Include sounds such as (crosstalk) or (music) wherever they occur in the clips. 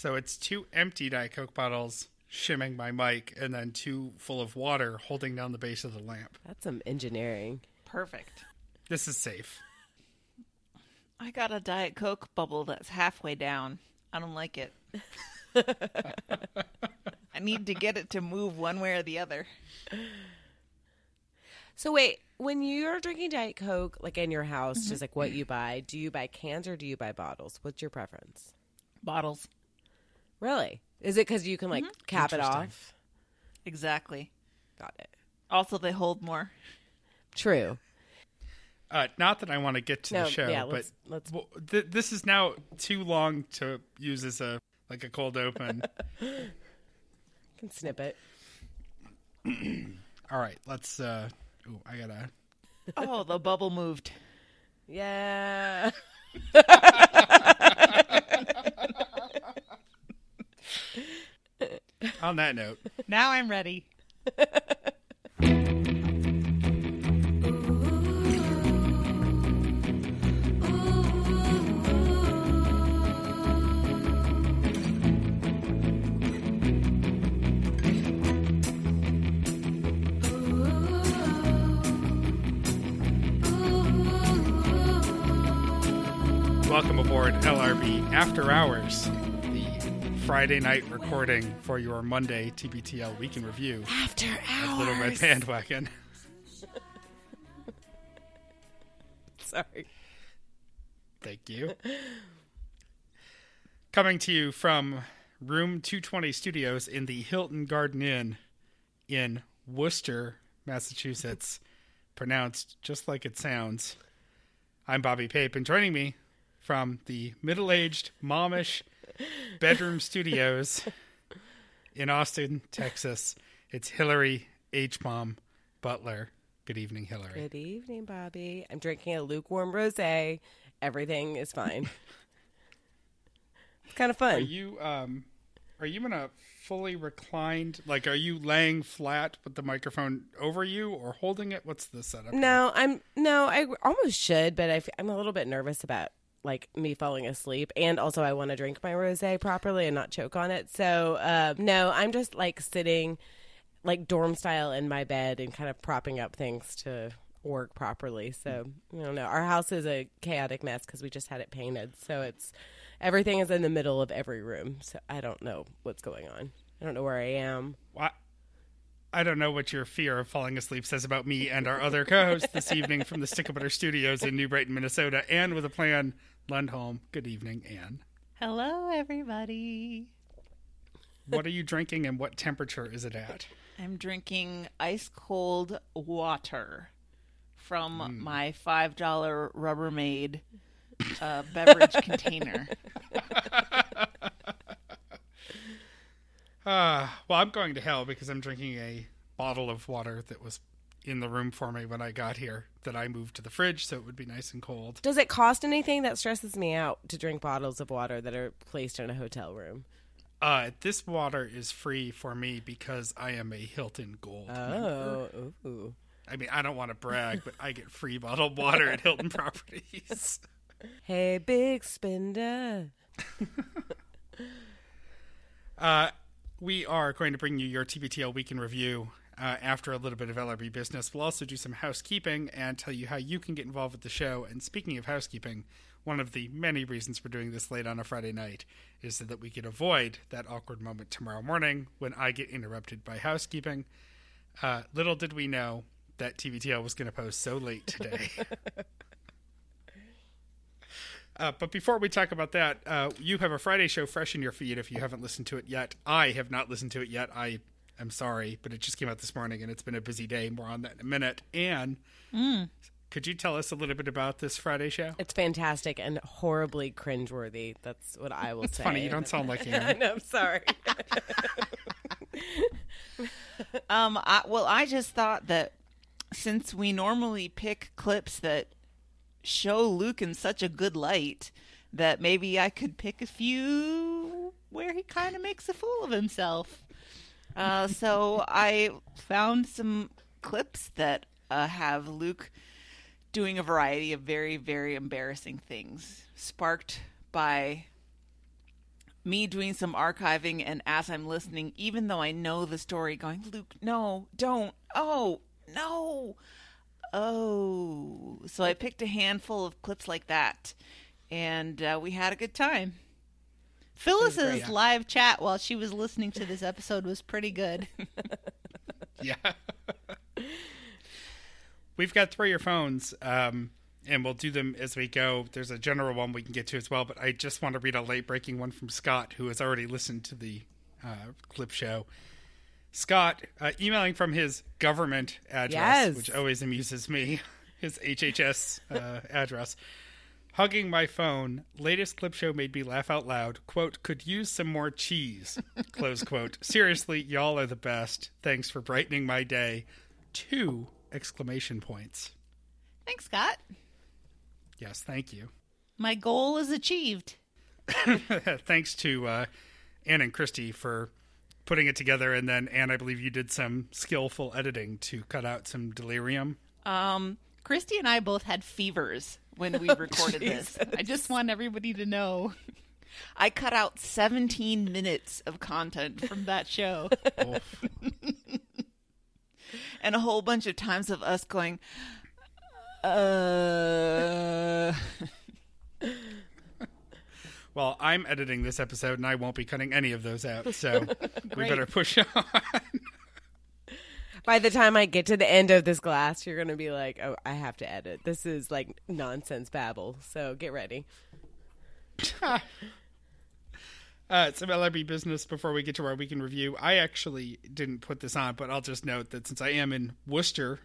So it's two empty Diet Coke bottles shimming my mic, and then two full of water holding down the base of the lamp. That's some engineering. Perfect. This is safe. I got a Diet Coke bubble that's halfway down. I don't like it. (laughs) I need to get it to move one way or the other. So wait, when you're drinking Diet Coke, like in your house, mm-hmm. just like what you buy, do you buy cans or do you buy bottles? What's your preference? Bottles. Really? Is it because you can like cap it off? Exactly. Got it. Also, they hold more. True. Uh, not that I want to get to No, the show, yeah, but let's- let's- well, th- this is now too long to use as a like a cold open. (laughs) Can snip it. (clears throat) All right, let's. uh Ooh, I gotta. Oh, the bubble moved. Yeah. (laughs) (laughs) On that note, Now I'm ready. welcome aboard LRB After Hours, Friday night recording for your Monday TBTL Week in Review. After of Little Red hours. Bandwagon. (laughs) Sorry. Thank you. Coming to you from Room 220 Studios in the Hilton Garden Inn in Worcester, Massachusetts. Pronounced just like it sounds. I'm Bobby Pape, and joining me from the middle aged, momish (laughs) bedroom studios in Austin, Texas, it's Hillary H. Mom Butler. Good evening, Hillary. Good evening, Bobby. I'm drinking a lukewarm rosé. Everything is fine. it's kind of fun. Are you um are you in a fully reclined like are you laying flat with the microphone over you or holding it? What's the setup? here? No, I'm no. I almost should, but I f- I'm a little bit nervous about like me falling asleep, and also I want to drink my rosé properly and not choke on it. So uh, no, I'm just like sitting like dorm style in my bed and kind of propping up things to work properly. So I don't know. Our house is a chaotic mess because we just had it painted, so it's everything is in the middle of every room. So I don't know what's going on. I don't know where I am. Why- I don't know what your fear of falling asleep says about me and our other co-host this evening from the Stick Studios in New Brighton, Minnesota, and with a plan, Lundholm. Good evening, Anne. Hello, everybody. What are you drinking and what temperature is it at? I'm drinking ice cold water from my $5 Rubbermaid uh, (laughs) beverage container. Uh, (laughs) well, I'm going to hell because I'm drinking a bottle of water that was in the room for me when I got here that I moved to the fridge so it would be nice and cold. Does it cost anything? That stresses me out to drink bottles of water that are placed in a hotel room. Uh, this water is free for me because I am a Hilton Gold member. Oh, ooh. I mean, I don't want to brag, but I get free bottled water at Hilton (laughs) Properties. Hey, big spender. (laughs) Uh, we are going to bring you your TBTL Week in Review uh, after a little bit of LRB business. We'll also do some housekeeping and tell you how you can get involved with the show. And speaking of housekeeping, one of the many reasons we're doing this late on a Friday night is so that we can avoid that awkward moment tomorrow morning when I get interrupted by housekeeping. Uh, little did we know that TBTL was going to post so late today. (laughs) Uh, but before we talk about that, uh, you have a Friday show fresh in your feed if you haven't listened to it yet. I have not listened to it yet. I am sorry, but it just came out this morning and it's been a busy day. More on that in a minute. Anne, could you tell us a little bit about this Friday show? It's fantastic and horribly cringeworthy. That's what I will (laughs) say. Funny, you don't sound like (laughs) Anne. no, I'm sorry. (laughs) Um, I, well, I just thought that since we normally pick clips that show Luke in such a good light, that maybe I could pick a few where he kind of makes a fool of himself. Uh, so I found some clips that uh, have Luke doing a variety of very, very embarrassing things, sparked by me doing some archiving and as I'm listening, even though I know the story, going, Luke, no, don't. Oh, no. Oh. So I picked a handful of clips like that, and uh, we had a good time. Phyllis's live chat while she was listening to this episode was pretty good. (laughs) Yeah. We've got three your phones, um, and we'll do them as we go. There's a general one we can get to as well, but I just want to read a late breaking one from Scott, who has already listened to the uh, clip show. Scott, uh, emailing from his government address, Yes. which always amuses me, (laughs) his HHS uh, address. Hugging my phone, latest clip show made me laugh out loud. Quote, could use some more cheese. (laughs) Close quote. Seriously, y'all are the best. Thanks for brightening my day. Two exclamation points. Thanks, Scott. Yes, thank you. My goal is achieved. (laughs) Thanks to uh, Ann and Christy for putting it together. And then, Ann, I believe you did some skillful editing to cut out some delirium. Um, Christy and I both had fevers when we (laughs) recorded this. I just want everybody to know. I cut out 17 minutes of content from that show. (laughs) And a whole bunch of times of us going, uh. well, I'm editing this episode, and I won't be cutting any of those out. So (laughs) we better push on. By the time I get to the end of this glass, you're going to be like, oh, I have to edit. This is like nonsense babble. So get ready. (laughs) uh, some LRB business before we get to our weekend review. I actually didn't put this on, but I'll just note that since I am in Worcester,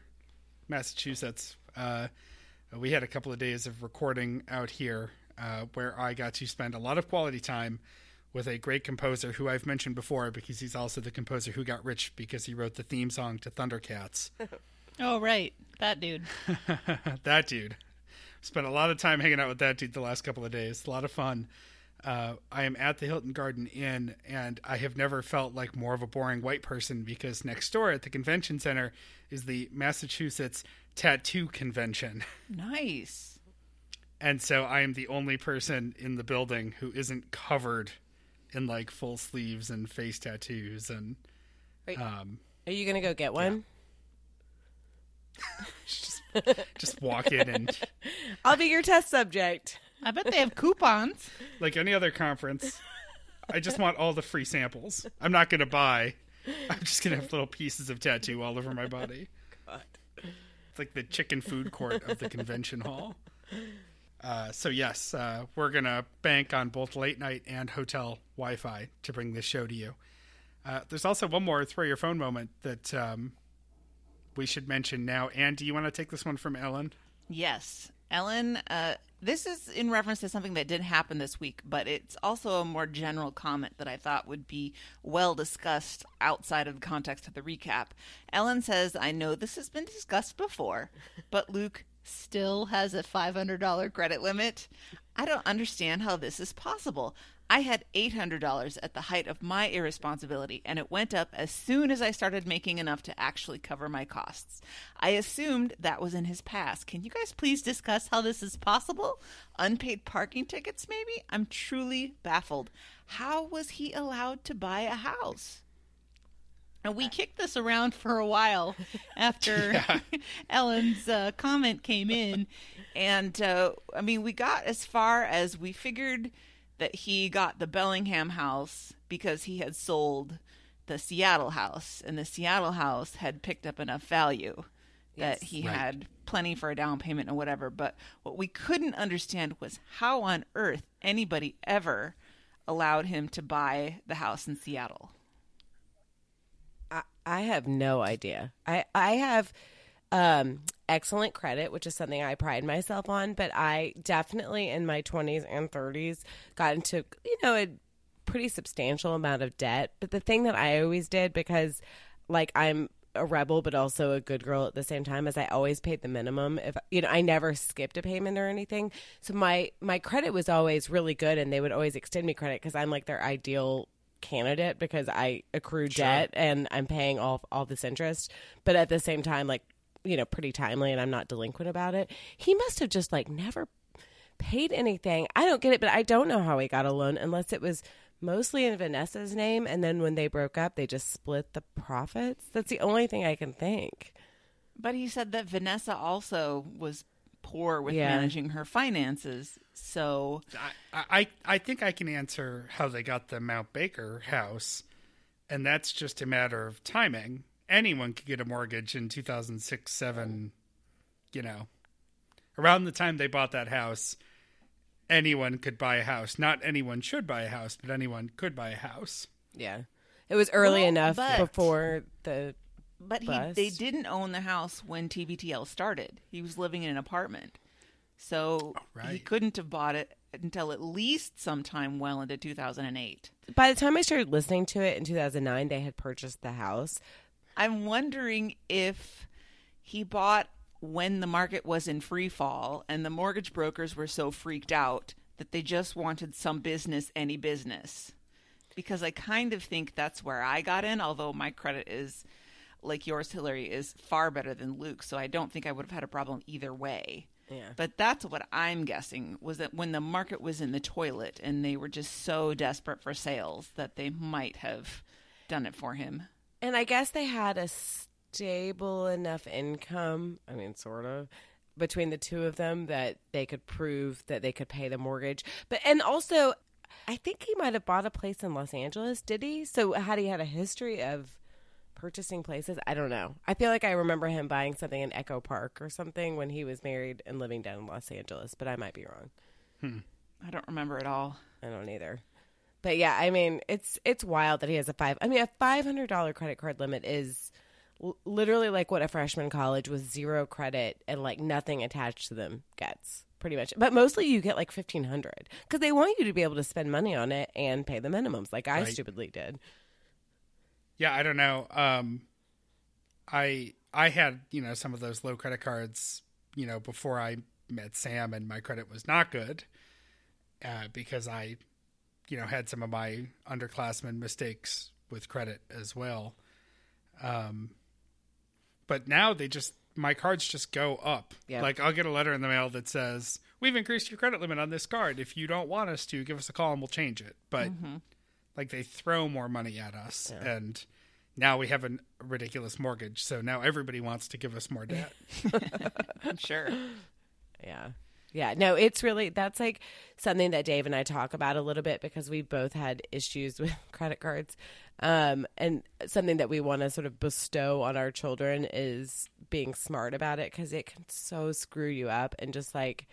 Massachusetts, uh, we had a couple of days of recording out here uh, where I got to spend a lot of quality time with a great composer who I've mentioned before because he's also the composer who got rich because he wrote the theme song to Thundercats. (laughs) oh, right. That dude. (laughs) that dude. Spent a lot of time hanging out with that dude the last couple of days. A lot of fun. Uh, I am at the Hilton Garden Inn, and I have never felt like more of a boring white person because next door at the convention center is the Massachusetts Tattoo Convention. Nice. And so I am the only person in the building who isn't covered in like full sleeves and face tattoos and Wait. um, Are you going to go get one? (laughs) just, just walk in and (laughs) I'll be your test subject. I bet they have coupons. (laughs) like any other conference. I just want all the free samples. I'm not going to buy. I'm just going to have little pieces of tattoo all over my body. God. It's like the chicken food court of the convention hall. Uh, so yes, uh, we're to bank on both late night and hotel Wi-Fi to bring this show to you. Uh, there's also one more throw your phone moment that um, we should mention now. Anne, do you want to take this one from Ellen? Yes. Ellen, uh, this is in reference to something that did happen this week, but it's also a more general comment that I thought would be well discussed outside of the context of the recap. Ellen says, I know this has been discussed before, but Luke still has a $500 credit limit. I don't understand how this is possible. I had $800 at the height of my irresponsibility, and it went up as soon as I started making enough to actually cover my costs. I assumed that was in his past. Can you guys please discuss how this is possible? Unpaid parking tickets, maybe? I'm truly baffled. How was he allowed to buy a house? And we kicked this around for a while (laughs) after (laughs) Ellen's uh, comment came in. And uh, I mean, we got as far as we figured that he got the Bellingham house because he had sold the Seattle house, and the Seattle house had picked up enough value that Yes. he Right. had plenty for a down payment and whatever. But what we couldn't understand was how on earth anybody ever allowed him to buy the house in Seattle. I, have no idea. I I have um, excellent credit, which is something I pride myself on. But I definitely in my twenties and thirties got into you know a pretty substantial amount of debt. But the thing that I always did because like I'm a rebel but also a good girl at the same time is I always paid the minimum if you know I never skipped a payment or anything so my my credit was always really good and they would always extend me credit because I'm like their ideal candidate because I accrue debt and I'm paying all all this interest, but at the same time, like you know, pretty timely, and I'm not delinquent about it. He must have just like never paid anything. I don't get it, but I don't know how he got a loan unless it was mostly in Vanessa's name, and then when they broke up, they just split the profits. That's the only thing I can think. But he said that Vanessa also was poor with Yeah. managing her finances. So I, I I think I can answer how they got the Mount Baker house, and that's just a matter of timing. Anyone could get a mortgage in 2006, seven, you know, around the time they bought that house. Anyone could buy a house. Not anyone should buy a house, but anyone could buy a house. Yeah, it was early Well, enough but- before the. But he, they didn't own the house when TBTL started. He was living in an apartment. So oh, he right. couldn't have bought it until at least sometime well into 2008. By the time I started listening to it in 2009, they had purchased the house. I'm wondering if he bought when the market was in free fall and the mortgage brokers were so freaked out that they just wanted some business, any business. Because I kind of think that's where I got in, although my credit is like yours, Hillary, is far better than Luke. So I don't think I would have had a problem either way. Yeah. But that's what I'm guessing was that when the market was in the toilet and they were just so desperate for sales that they might have done it for him. And I guess they had a stable enough income, I mean, sort of, between the two of them that they could prove that they could pay the mortgage. But, and also, I think he might have bought a place in Los Angeles, did he? So, had he had a history of purchasing places? I don't know. I feel like I remember him buying something in Echo Park or something when he was married and living down in Los Angeles, but I might be wrong. Hmm. I don't remember at all. I don't either. But yeah, I mean, it's it's wild that he has a five. I mean, a five hundred dollar credit card limit is l- literally like what a freshman college with zero credit and like nothing attached to them gets, pretty much. But mostly you get like fifteen hundred because they want you to be able to spend money on it and pay the minimums, like I Right. stupidly did. Yeah, I don't know. Um, I I had you know some of those low credit cards you know before I met Sam, and my credit was not good uh, because I you know had some of my underclassmen mistakes with credit as well. Um, but now they just my cards just go up. Yeah. Like I'll get a letter in the mail that says we've increased your credit limit on this card. If you don't want us to, give us a call and we'll change it. But like they throw more money at us and now we have a ridiculous mortgage so now everybody wants to give us more debt I'm (laughs) (laughs) sure. Yeah. Yeah. No, it's really, that's like something that Dave and I talk about a little bit because we both had issues (laughs) with credit cards. Um, and something that we want to sort of bestow on our children is being smart about it because it can so screw you up and just like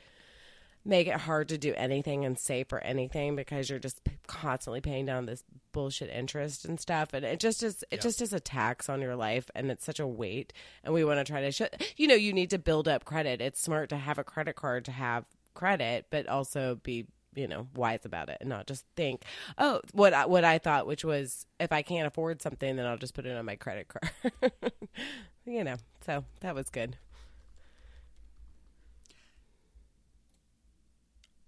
make it hard to do anything and save for anything because you're just constantly paying down this bullshit interest and stuff. And it just is it just is a tax on your life and it's such a weight. And we want to try to show you know you need to build up credit. It's smart to have a credit card to have credit but also be you know wise about it and not just think oh what I, what I thought which was if I can't afford something then I'll just put it on my credit card. (laughs) You know so that was good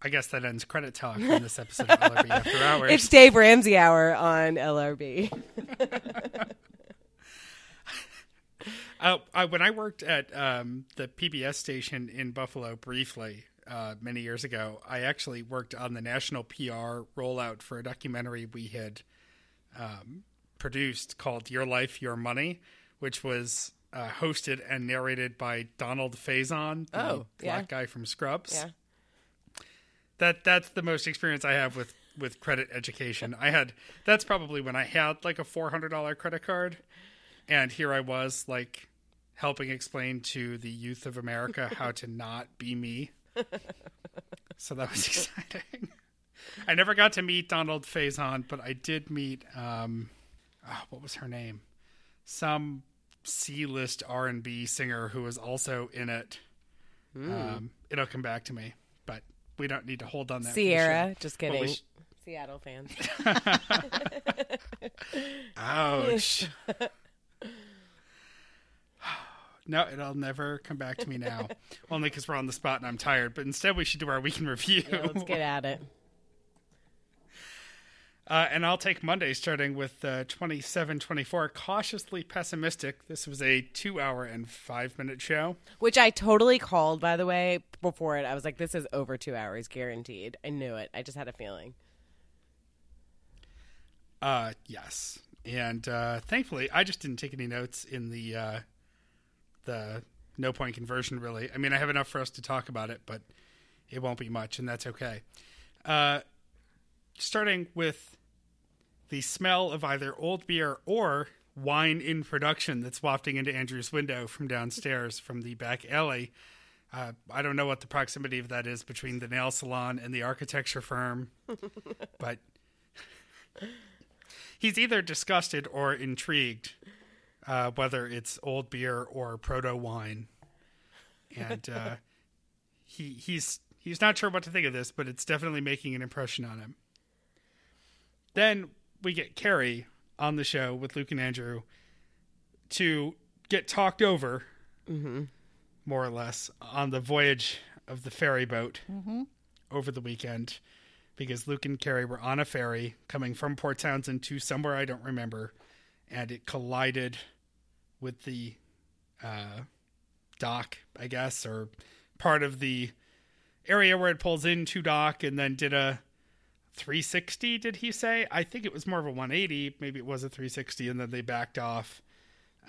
i guess that ends credit talk on this episode of LRB (laughs) after hours it's Dave Ramsey hour on LRB (laughs) Uh, I, when I worked at um, the PBS station in Buffalo briefly uh, many years ago, I actually worked on the national PR rollout for a documentary we had um, produced called "Your Life, Your Money," which was uh, hosted and narrated by Donald Faison, the Oh, yeah. black guy from Scrubs. yeah That that's the most experience I have with with credit education. I had that's probably when I had like a four hundred dollar credit card, and here I was like helping explain to the youth of America how to (laughs) not be me. so that was (laughs) exciting. I never got to meet Donald Faison, but I did meet um, ah, what was her name? Some C-list R&B singer who was also in it. Um, it'll come back to me, but we don't need to hold on that. Ciara show. just But we kidding sh- Seattle fans (laughs) Ouch. no, it'll never come back to me now. (laughs) Only because we're on the spot and I'm tired. But instead, we should do our weekend review. Yeah, let's get at it. Uh, and I'll take Monday, starting with uh, 2724. Cautiously pessimistic. This was a two hour and five minute show. Which I totally called, by the way, before it. I was like, this is over two hours, guaranteed. I knew it. I just had a feeling. Uh, yes, and uh, thankfully, I just didn't take any notes in the uh, the no point conversion. Really, I mean, I have enough for us to talk about it, but it won't be much, and that's okay. Uh, starting with the smell of either old beer or wine in production that's wafting into Andrew's window from downstairs from the back alley. Uh, I don't know what the proximity of that is between the nail salon and the architecture firm, (laughs) but he's either disgusted or intrigued, uh, whether it's old beer or proto wine, and uh, (laughs) he he's he's not sure what to think of this, but it's definitely making an impression on him. Then we get Carrie on the show with Luke and Andrew to get talked over, more or less, on the voyage of the ferry boat over the weekend because Luke and Carrie were on a ferry coming from Port Townsend to somewhere I don't remember, and it collided with the uh, dock, I guess, or part of the area where it pulls into dock, and then did a 360. Did he say? I think it was more of a 180. Maybe it was a 360, and then they backed off.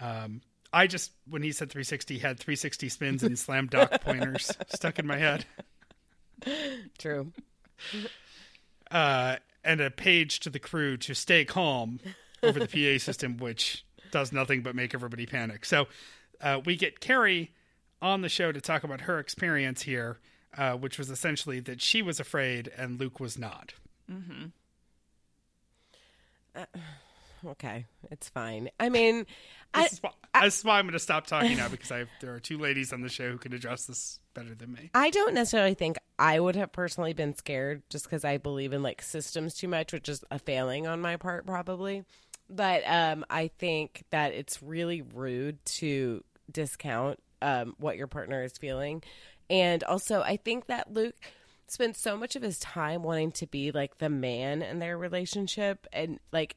Um, I just when he said 360 had 360 spins and slam dock (laughs) pointers stuck in my head. True. uh, and a page to the crew to stay calm over the PA system, (laughs) which does nothing but make everybody panic. So uh, we get Carrie on the show to talk about her experience here, uh, which was essentially that she was afraid and Luke was not. (sighs) Okay, it's fine. I mean, I, is, why, this is why I'm going to stop talking now because I there are two ladies on the show who can address this better than me. I don't necessarily think I would have personally been scared just because I believe in like systems too much, which is a failing on my part probably. But um, I think that it's really rude to discount um, what your partner is feeling, and also I think that Luke spent so much of his time wanting to be like the man in their relationship, and like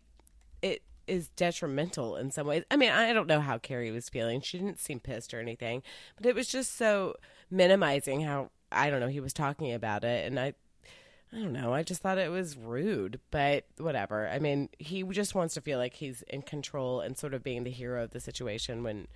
it is detrimental in some ways. I mean, I don't know how Carrie was feeling. She didn't seem pissed or anything, but it was just so minimizing how I don't know he was talking about it, and I. I don't know. I just thought it was rude, but whatever. I mean, he just wants to feel like he's in control and sort of being the hero of the situation when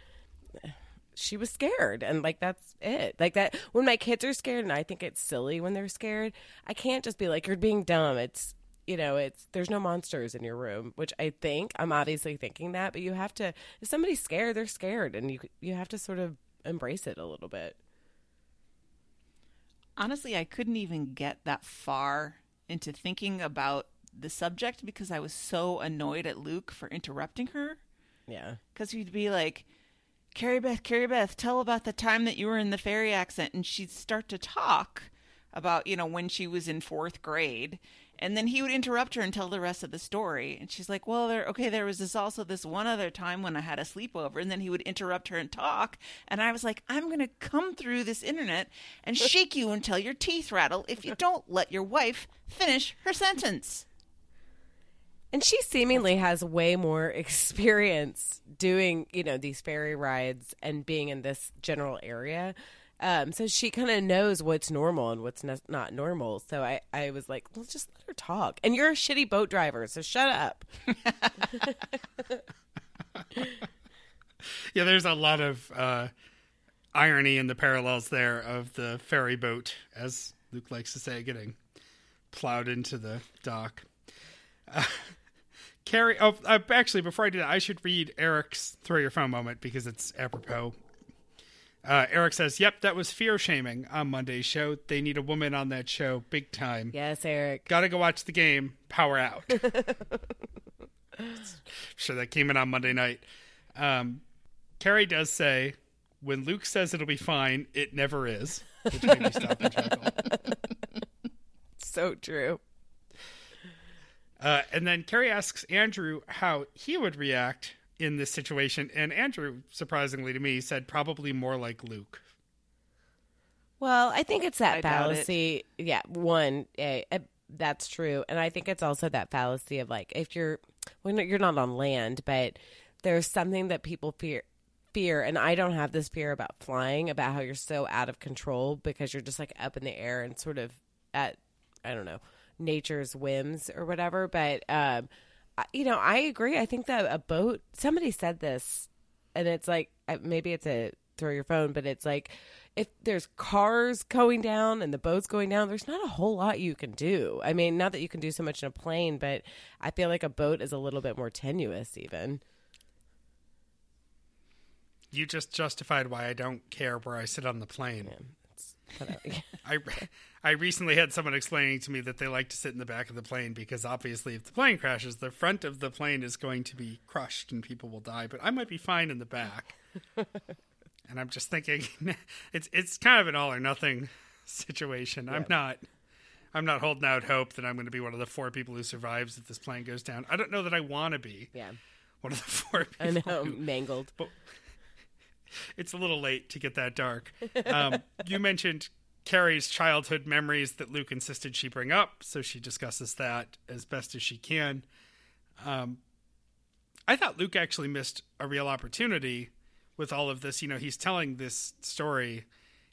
she was scared and like that's it. Like that when my kids are scared and i think it's silly when they're scared i can't just be like you're being dumb. It's you know it's there's no monsters in your room which i think i'm obviously thinking that but you have to if somebody's scared they're scared and you you have to sort of embrace it a little bit. Honestly, I couldn't even get that far into thinking about the subject because I was so annoyed at Luke for interrupting her. yeah. Because he'd be like, Carrie Beth, Carrie Beth, tell about the time that you were in the ferry accent. And she'd start to talk about, you know, when she was in fourth grade. And then he would interrupt her and tell the rest of the story. And she's like, well, there, okay, there was this also this one other time when I had a sleepover. And then he would interrupt her and talk. And I was like, I'm going to come through this internet and (laughs) shake you until your teeth rattle if you don't let your wife finish her sentence. And she seemingly has way more (laughs) experience doing, you know, these ferry rides and being in this general area. Um, so she kind of knows what's normal and what's no- not normal. So I, I was like, let's just let her talk. And you're a shitty boat driver, so shut up. (laughs) Yeah, there's a lot of uh, irony in the parallels there of the ferry boat, as Luke likes to say, getting plowed into the dock. Uh, (laughs) Carrie, oh, uh, actually, before I do that, I should read Eric's throw your phone moment because it's apropos. Uh, Eric says, "Yep, that was fear shaming on Monday's show. They need a woman on that show, big time. Yes, Eric. Got to go watch the game. Power out." (laughs) sure, that came in on Monday night. Um, Carrie does say, "When Luke says it'll be fine, it never is." Which made me stop and chuckle. (laughs) So true. Uh, and then Carrie asks Andrew how he would react in this situation, and Andrew, surprisingly to me, said probably more like Luke. Well, I think it's that I doubt it. fallacy. Yeah, one, eh, eh, that's true, and I think it's also that fallacy of like if you're when you're not on land, but there's something that people fear fear and I don't have this fear about flying about how you're so out of control because you're just like up in the air and sort of at I don't know nature's whims or whatever but um you know, I agree. I think that a boat. Somebody said this, and it's like maybe it's a throw your phone, but it's like if there's cars going down and the boat's going down, there's not a whole lot you can do. I mean, not that you can do so much in a plane, but I feel like a boat is a little bit more tenuous, even. You just justified why I don't care where I sit on the plane. Whatever. (laughs) I I recently had someone explaining to me that they like to sit in the back of the plane because obviously if the plane crashes, the front of the plane is going to be crushed and people will die, but I might be fine in the back. (laughs) and I'm just thinking (laughs) it's it's kind of an all or nothing situation. I'm not I'm not holding out hope that I'm going to be one of the four people who survives if this plane goes down. I don't know that I want to be yeah, one of the four people. I know, who- mangled. It's a little late to get that dark. Um, (laughs) you mentioned Carrie's childhood memories that Luke insisted she bring up, so she discusses that as best as she can. Um, I thought Luke actually missed a real opportunity with all of this. You know, he's telling this story.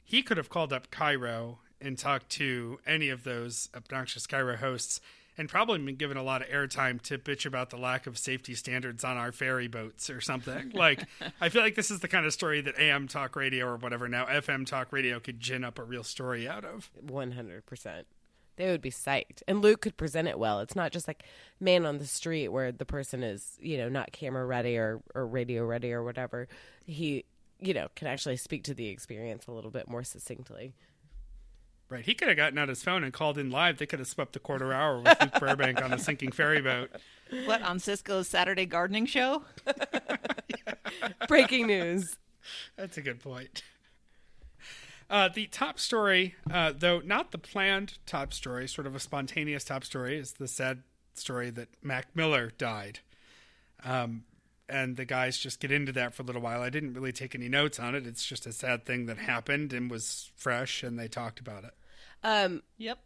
He could have called up KIRO and talked to any of those obnoxious KIRO hosts and probably been given a lot of airtime to bitch about the lack of safety standards on our ferry boats or something. (laughs) like, I feel like this is the kind of story that AM Talk Radio or whatever now FM Talk Radio could gin up a real story out of. One hundred percent. They would be psyched, and Luke could present it well. It's not just like man on the street where the person is, you know, not camera ready or or radio ready or whatever. He, you know, can actually speak to the experience a little bit more succinctly. Right. He could have gotten out his phone and called in live. They could have swept the quarter hour with Luke (laughs) Burbank on a sinking ferry boat. What on Ciscoe's Saturday gardening show? (laughs) (laughs) Breaking news. That's a good point. Uh, the top story, uh, though not the planned top story, sort of a spontaneous top story, is the sad story that Mac Miller died. Um, and the guys just get into that for a little while. I didn't really take any notes on it. It's just a sad thing that happened and was fresh, and they talked about it. Um, Yep.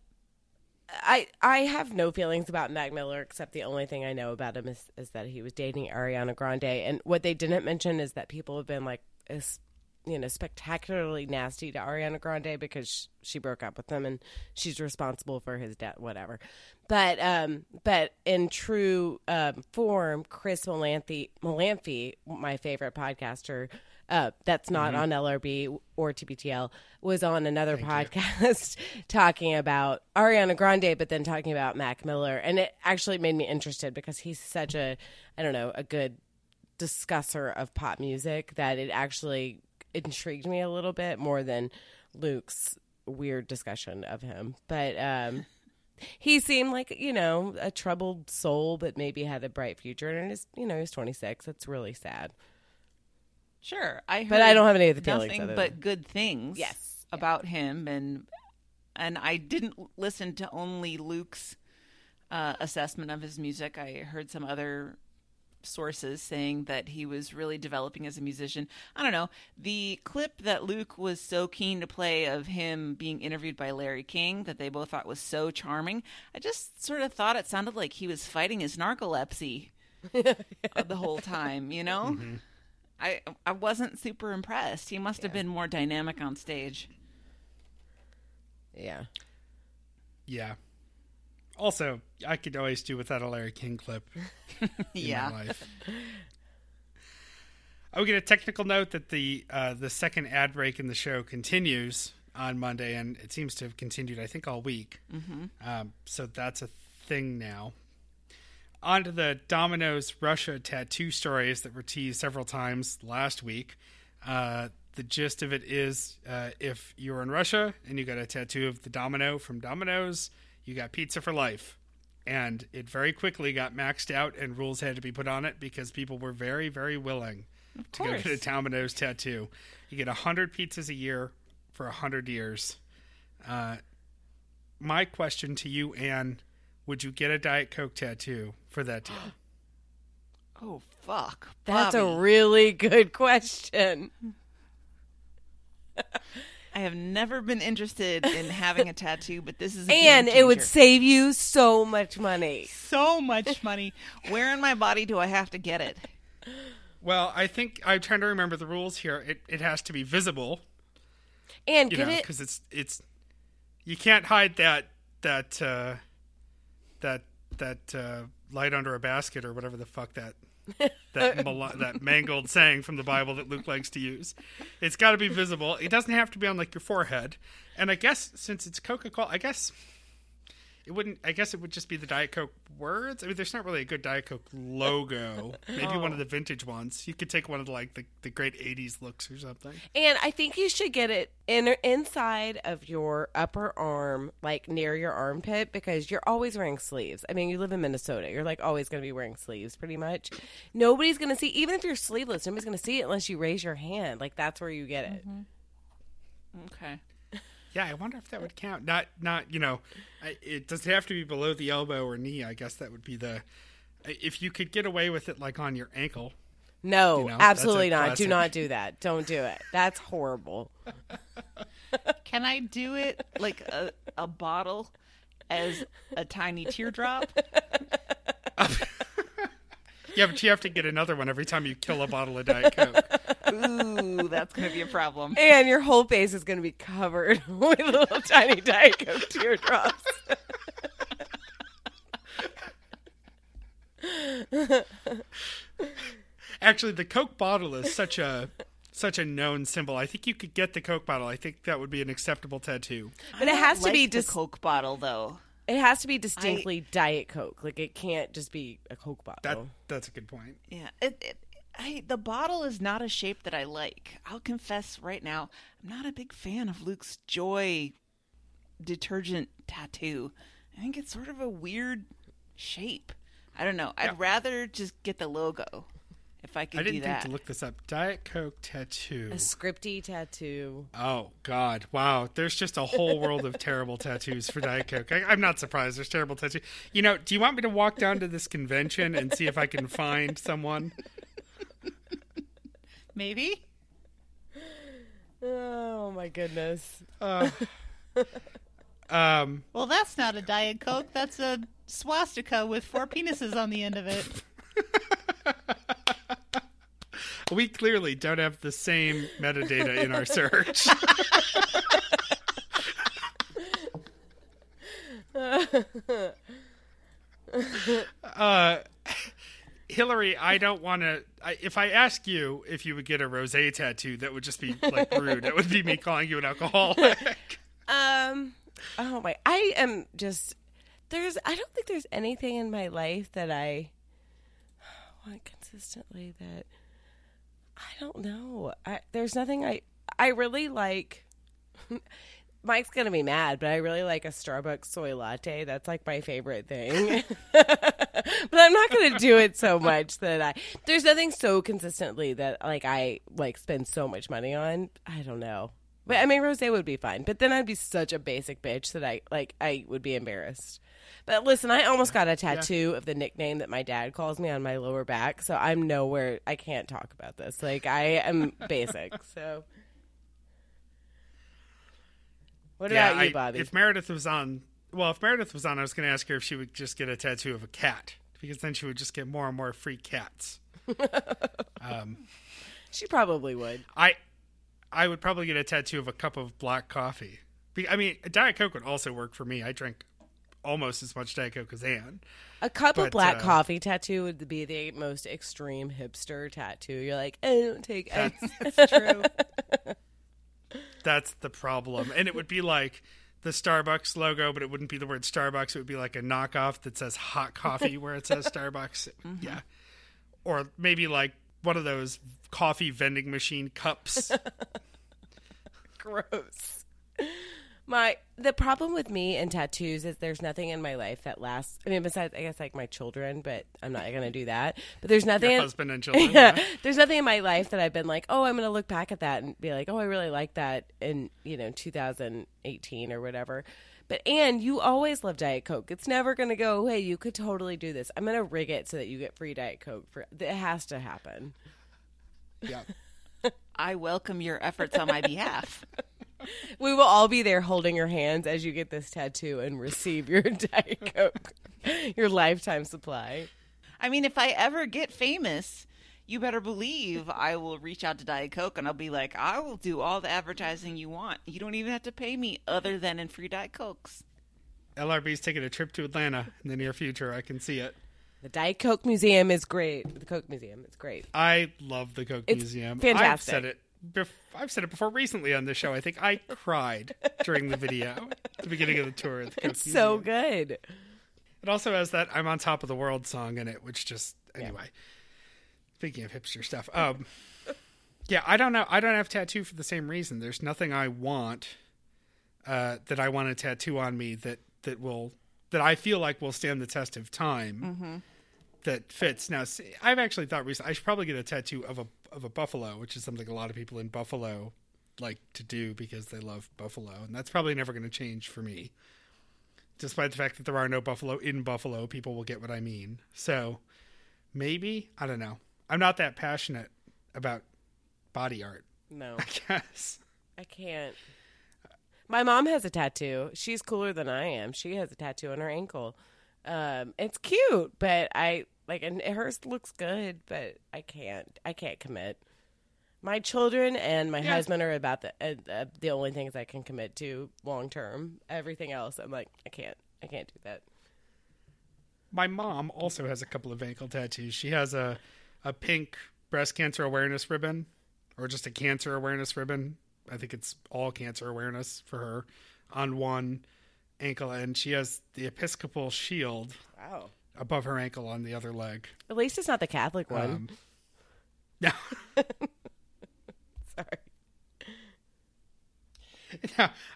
I I have no feelings about Mac Miller except the only thing I know about him is is that he was dating Ariana Grande, and what they didn't mention is that people have been like, is, you know, spectacularly nasty to Ariana Grande because she broke up with him and she's responsible for his death, whatever. But um, but in true um, form, Chris Molanphy, Molanphy, my favorite podcaster, uh, that's not on LRB or TBTL, was on another podcast (laughs) talking about Ariana Grande, but then talking about Mac Miller, and it actually made me interested because he's such a, I don't know, a good discusser of pop music that it actually intrigued me a little bit more than Luke's weird discussion of him. But um, he seemed like you know a troubled soul, but maybe had a bright future. And is you know he's twenty six. That's really sad. Sure. I heard But I don't have any of the feelings nothing but than- good things. Yes. About him and and I didn't listen to only Luke's uh, assessment of his music. I heard some other sources saying that he was really developing as a musician. I don't know. The clip that Luke was so keen to play of him being interviewed by Larry King that they both thought was so charming. I just sort of thought it sounded like he was fighting his narcolepsy (laughs) the whole time, you know? I I wasn't super impressed. He must have been more dynamic on stage. Yeah. Yeah. Also, I could always do without a Larry King clip. (laughs) in yeah. my life. I would get a technical note that the uh, the second ad break in the show continues on Monday, and it seems to have continued, I think, all week. Mm-hmm. Um, so that's a thing now. On to the Domino's Russia tattoo stories that were teased several times last week. Uh, the gist of it is uh, if you're in Russia and you got a tattoo of the domino from Domino's, you got pizza for life. And it very quickly got maxed out, and rules had to be put on it because people were very, very willing to go get a Domino's tattoo. You get 100 pizzas a year for 100 years. Uh, my question to you, Anne would you get a Diet Coke tattoo for that deal? (gasps) Oh fuck. That's a really good question. (laughs) I have never been interested in having a tattoo, but this is a And game it would save you so much money. so much money. Where in my body do I have to get it? Well, I think I'm trying to remember the rules here. It it has to be visible, And you get know, it because it's it's you can't hide that that uh, that that uh, light under a basket or whatever the fuck that that (laughs) mal- that mangled saying from the Bible that Luke likes to use. It's got to be visible. It doesn't have to be on like your forehead. And I guess since it's Coca Cola, I guess it wouldn't. I guess it would just be the Diet Coke words. I mean, there's not really a good Diet Coke logo. (laughs) Maybe one of oh. the vintage ones. You could take one of the like the, the great '80s looks or something. And I think you should get it in inside of your upper arm, like near your armpit, because you're always wearing sleeves. I mean, you live in Minnesota. You're like always going to be wearing sleeves, pretty much. Nobody's going to see, even if you're sleeveless, nobody's going to see it unless you raise your hand. Like that's where you get it. Mm-hmm. (laughs) Okay. Yeah, I wonder if that would count. Not, not you know, I- it does have to be below the elbow or knee. I guess that would be the. If you could get away with it, like on your ankle, No, You know, absolutely that's a not. Do not do that. Don't do it. That's horrible. (laughs) Can I do it like a, a bottle as a tiny teardrop? (laughs) (laughs) yeah, but you have to get another one every time you kill a bottle of Diet Coke. Ooh, that's going to be a problem. And your whole face is going to be covered (laughs) with little tiny Diet Coke teardrops. Actually, the Coke bottle is such a such a known symbol. I think you could get the Coke bottle. I think that would be an acceptable tattoo. But it has to like be the dis- Coke bottle though. It has to be distinctly Diet Coke. Like it can't just be a Coke bottle. That that's a good point. Yeah, it, it, I, the bottle is not a shape that I like. I'll confess right now, I'm not a big fan of Luke's Joy detergent tattoo. I think it's sort of a weird shape. I don't know. I'd Yeah. rather just get the logo if I could I didn't do think to look this up. Diet Coke tattoo. a scripty tattoo. Oh God! Wow, there's just a whole world of terrible tattoos for Diet Coke. I, I'm not surprised. There's terrible tattoos. You know, do you want me to walk down to this convention and see if I can find someone? Maybe. Oh my goodness. Um, Well, that's not a Diet Coke. That's a swastika with four penises on the end of it. (laughs) we clearly don't have the same metadata in our (laughs) search. uh, Hillary, I don't want to. If I ask you if you would get a rosé tattoo, that would just be like rude. That would be me calling you an alcoholic. Um. Oh my! I am just. There's. I don't think there's anything in my life that I (sighs) want consistently. That I don't know. I there's nothing I. I really like. (laughs) Mike's gonna be mad, but I really like a Starbucks soy latte. That's like my favorite thing. (laughs) but I'm not gonna do it so much that I. There's nothing so consistently that like I like spend so much money on. I don't know. But I mean, rosé would be fine. But then I'd be such a basic bitch that I like. I would be embarrassed. But listen, I almost got a tattoo of the nickname that my dad calls me on my lower back, so I'm nowhere. I can't talk about this. Like I am (laughs) basic. So, what about you, I- Bobby? If Meredith was on, well, if Meredith was on, I was going to ask her if she would just get a tattoo of a cat because then she would just get more and more free cats. (laughs) Um, she probably would. I, I would probably get a tattoo of a cup of black coffee. I mean, Diet Coke would also work for me. I drink almost as much Diet Coke as Anne. A cup of black uh, coffee tattoo would be the most extreme hipster tattoo. You're like, I don't take. I, (laughs) That's true. (laughs) That's the problem. And it would be like the Starbucks logo, but it wouldn't be the word Starbucks. It would be like a knockoff that says hot coffee where it says (laughs) Starbucks. Yeah. Or maybe like one of those coffee vending machine cups. gross. My the problem with me and tattoos is there's nothing in my life that lasts. I mean, besides I guess like my children, but I'm not gonna do that. But there's nothing. Your in- husband and children. (laughs) yeah, yeah. there's nothing in my life that I've been like, oh, I'm gonna look back at that and be like, oh, I really like that in you know 2018 or whatever. But and you always love Diet Coke. It's never gonna go. away. you could totally do this. I'm gonna rig it so that you get free Diet Coke. For it has to happen. yeah. (laughs) I welcome your efforts on my behalf. We will all be there holding your hands as you get this tattoo and receive your (laughs) Diet Coke, your lifetime supply. I mean, if I ever get famous, you better believe I will reach out to Diet Coke and I'll be like, I will do all the advertising you want. You don't even have to pay me other than in free Diet Cokes. LRB's taking a trip to Atlanta in the near future. I can see it. The Diet Coke Museum is great. The Coke Museum is great. I love the Coke It's Museum. I've fantastic. said it. Bef- I've said it before recently on the show. I think I cried during the video at the beginning of the tour. Of the It's so good. It also has that "I'm on top of the world" song in it, which just anyway. Speaking of hipster stuff, um, yeah, I don't know. I don't have tattoo for the same reason. There's nothing I want uh, that I want to tattoo on me that that will that I feel like will stand the test of time. That fits. Now, see, I've actually thought recently I should probably get a tattoo of a of a buffalo, which is something a lot of people in Buffalo like to do because they love buffalo, and that's probably never going to change for me despite the fact that there are no buffalo in Buffalo, people will get what I mean. So maybe I don't know. I'm not that passionate about body art. No, (laughs) I guess. I can't. My mom has a tattoo. She's cooler than I am. She has a tattoo on her ankle. Um, it's cute, but I like, and hers looks good, but I can't. I can't commit. My children and my Yeah. husband are about the uh, uh, the only things I can commit to long term. Everything else, I'm like, I can't. I can't do that. My mom also has a couple of ankle tattoos. She has a a pink breast cancer awareness ribbon, or just a cancer awareness ribbon. I think it's all cancer awareness for her on one ankle, and she has the Episcopal shield Wow. Above her ankle on the other leg. At least it's not the Catholic one. Um, (laughs) no. Sorry.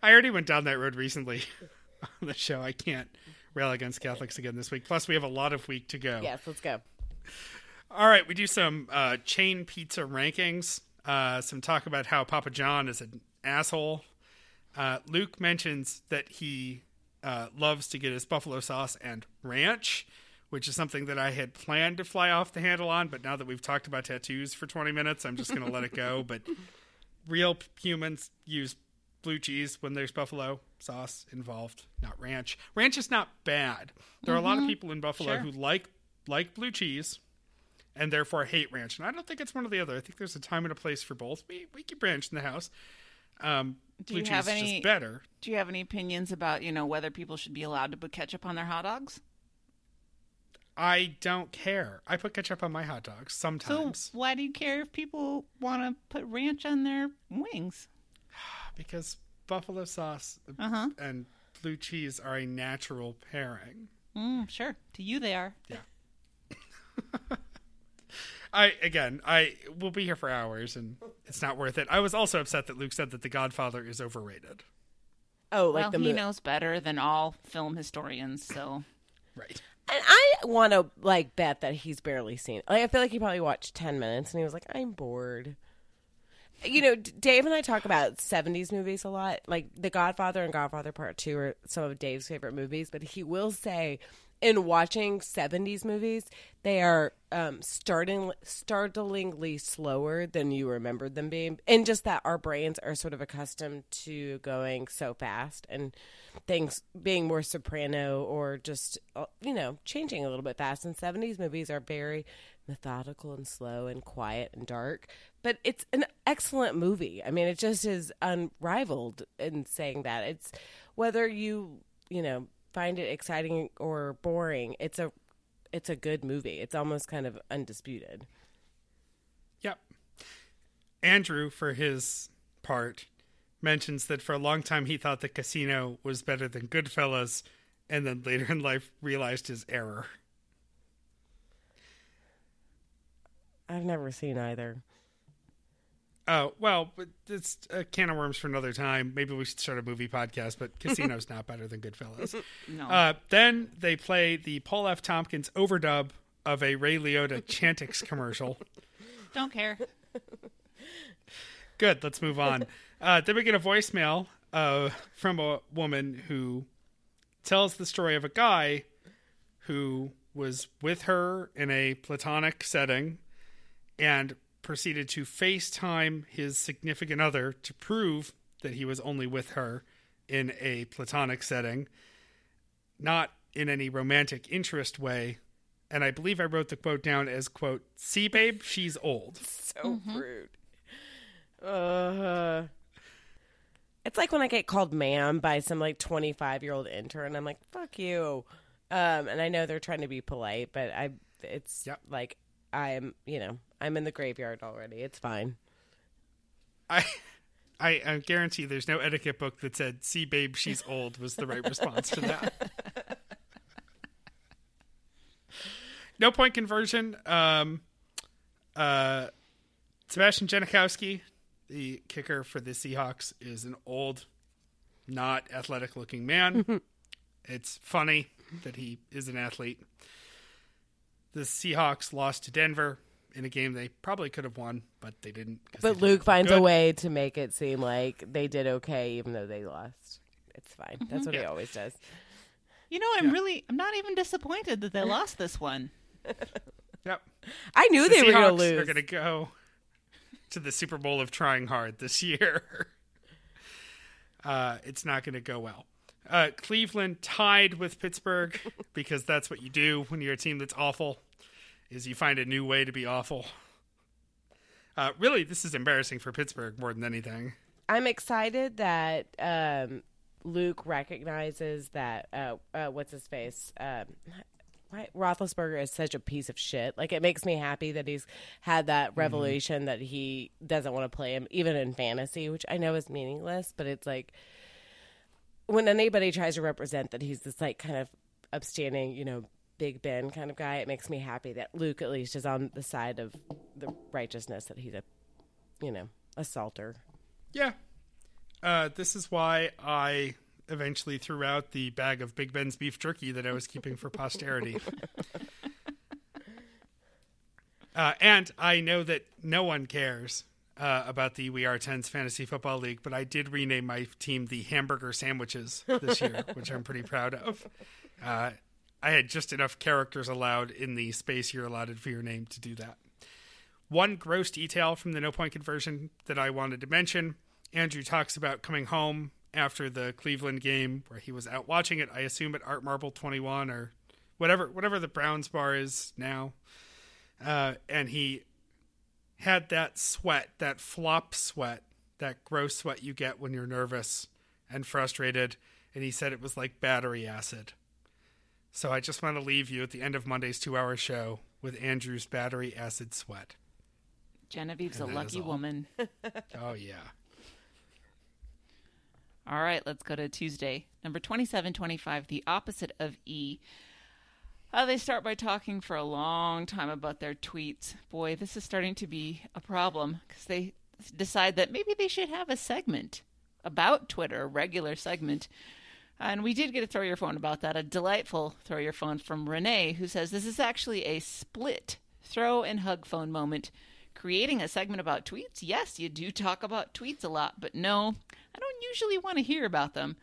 I already went down that road recently (laughs) on the show. I can't rail against Catholics again this week. Plus, we have a lot of week to go. Yes, let's go. All right, we do some uh, chain pizza rankings. Uh, some talk about how Papa John is an asshole. Uh, Luke mentions that he uh, loves to get his buffalo sauce and ranch, which is something that I had planned to fly off the handle on. But now that we've talked about tattoos for 20 minutes, I'm just going to let it go. But (laughs) real humans use blue cheese when there's buffalo sauce involved, not ranch. Ranch is not bad. There are a lot of people in Buffalo Sure. who like like blue cheese and therefore hate ranch. And I don't think it's one or the other. I think there's a time and a place for both. We we keep ranch in the house. Um, Do blue you cheese have is any- just better. Do you have any opinions about you know whether people should be allowed to put ketchup on their hot dogs? I don't care. I put ketchup on my hot dogs sometimes. So sometimes why do you care if people want to put ranch on their wings? (sighs) because buffalo sauce Uh huh. and blue cheese are a natural pairing. Mm, sure. To you, they are. Yeah. (laughs) I again, I will be here for hours, and it's not worth it. I was also upset that Luke said that The Godfather is overrated. Oh, like well, the he mo- knows better than all film historians, so Right. And I want to like bet that he's barely seen. Like, I feel like he probably watched ten minutes and he was like, "I'm bored." You know, Dave and I talk about '70s movies a lot. Like The Godfather and Godfather Part Two are some of Dave's favorite movies. But he will say, in watching '70s movies, they are um, starting startlingly slower than you remembered them being, and just that our brains are sort of accustomed to going so fast and things being more soprano or just uh, you know changing a little bit fast. And 70s movies are very methodical and slow and quiet and dark but it's an excellent movie. I mean it just is unrivaled in saying that. It's whether you you know find it exciting or boring it's a it's a good movie. It's almost kind of undisputed. Yep. Andrew, for his part, mentions that for a long time he thought the casino was better than Goodfellas, and then later in life realized his error. i've never seen either Oh, well, but it's a can of worms for another time. Maybe we should start a movie podcast, but (laughs) Casino's not better than Goodfellas. no. Uh, then they play the Paul F. Tompkins overdub of a Ray Liotta Chantix commercial. Don't care. Good. Let's move on. (laughs) Uh, then we get a voicemail uh, from a woman who tells the story of a guy who was with her in a platonic setting and proceeded to FaceTime his significant other to prove that he was only with her in a platonic setting, not in any romantic interest way. And I believe I wrote the quote down as quote, "See, babe, she's old." so rude. Uh, it's like when I get called ma'am by some like 25 year old intern. I'm like, fuck you. Um, and I know they're trying to be polite, but I, it's Yep. like I'm, you know, I'm in the graveyard already. It's fine. I, I, I guarantee there's no etiquette book that said "See, babe, she's old" was the right response to that. (laughs) no point conversion. Um, uh, Sebastian Janikowski, the kicker for the Seahawks, is an old, not athletic-looking man. (laughs) it's funny that he is an athlete. The Seahawks lost to Denver in a game they probably could have won, but they didn't. 'cause they But didn't Luke look finds a way to make it seem like they did okay, even though they lost. It's fine. That's what he always does. You know, I'm really, I'm not even disappointed that they lost this one. Yep. I knew The they were going Seahawks to are going to go to the Super Bowl of trying hard this (laughs) year. Uh, it's not going to go well. Uh, Cleveland tied with Pittsburgh (laughs) because that's what you do when you're a team that's awful. Is you find a new way to be awful. Uh, really, this is embarrassing for Pittsburgh more than anything. I'm excited that um, Luke recognizes that uh, uh, what's his face. Um, why Roethlisberger is such a piece of shit. Like it makes me happy that he's had that revelation that he doesn't want to play him, even in fantasy, which I know is meaningless. But it's like when anybody tries to represent that he's this like kind of upstanding, you know, Big Ben kind of guy. It makes me happy that Luke at least is on the side of the righteousness that he's a, you know, assaulter. Yeah. Uh, this is why I eventually threw out the bag of Big Ben's beef jerky that I was keeping for posterity. (laughs) uh, and I know that no one cares uh, about the We Are Tens Fantasy Football League, but I did rename my team the Hamburger Sandwiches this year, (laughs) which I'm pretty proud of. Uh, I had just enough characters allowed in the space you're allotted for your name to do that. One gross detail from the no point conversion that I wanted to mention Andrew talks about coming home after the Cleveland game where he was out watching it, I assume at Art Marble 21 or whatever whatever the Browns bar is now. Uh, and he had that sweat, that flop sweat, that gross sweat you get when you're nervous and frustrated. And he said it was like battery acid. So I just want to leave you at the end of Monday's two hour show with Andrew's battery acid sweat. Genevieve's And a lucky woman. (laughs) Oh, yeah. All right, let's go to Tuesday. Number 2725, the opposite of E. Uh, they start by talking for a long time about their tweets. Boy, this is starting to be a problem because they decide that maybe they should have a segment about Twitter, a regular segment. And we did get a throw your phone about that, a delightful throw your phone from Renee, who says this is actually a split throw and hug phone moment. Creating a segment about tweets? Yes, you do talk about tweets a lot, but no, I don't usually want to hear about them.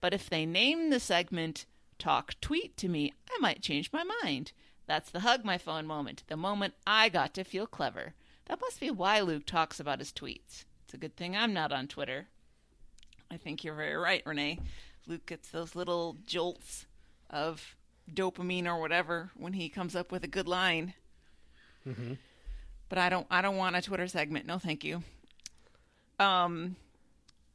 But if they name the segment Talk Tweet to me, I might change my mind. That's the hug my phone moment, the moment I got to feel clever. That must be why Luke talks about his tweets. It's a good thing I'm not on Twitter. I think you're very right, Renee. Luke gets those little jolts of dopamine or whatever when he comes up with a good line. Mm-hmm. But I don't. I don't want a Twitter segment. No, thank you. Um,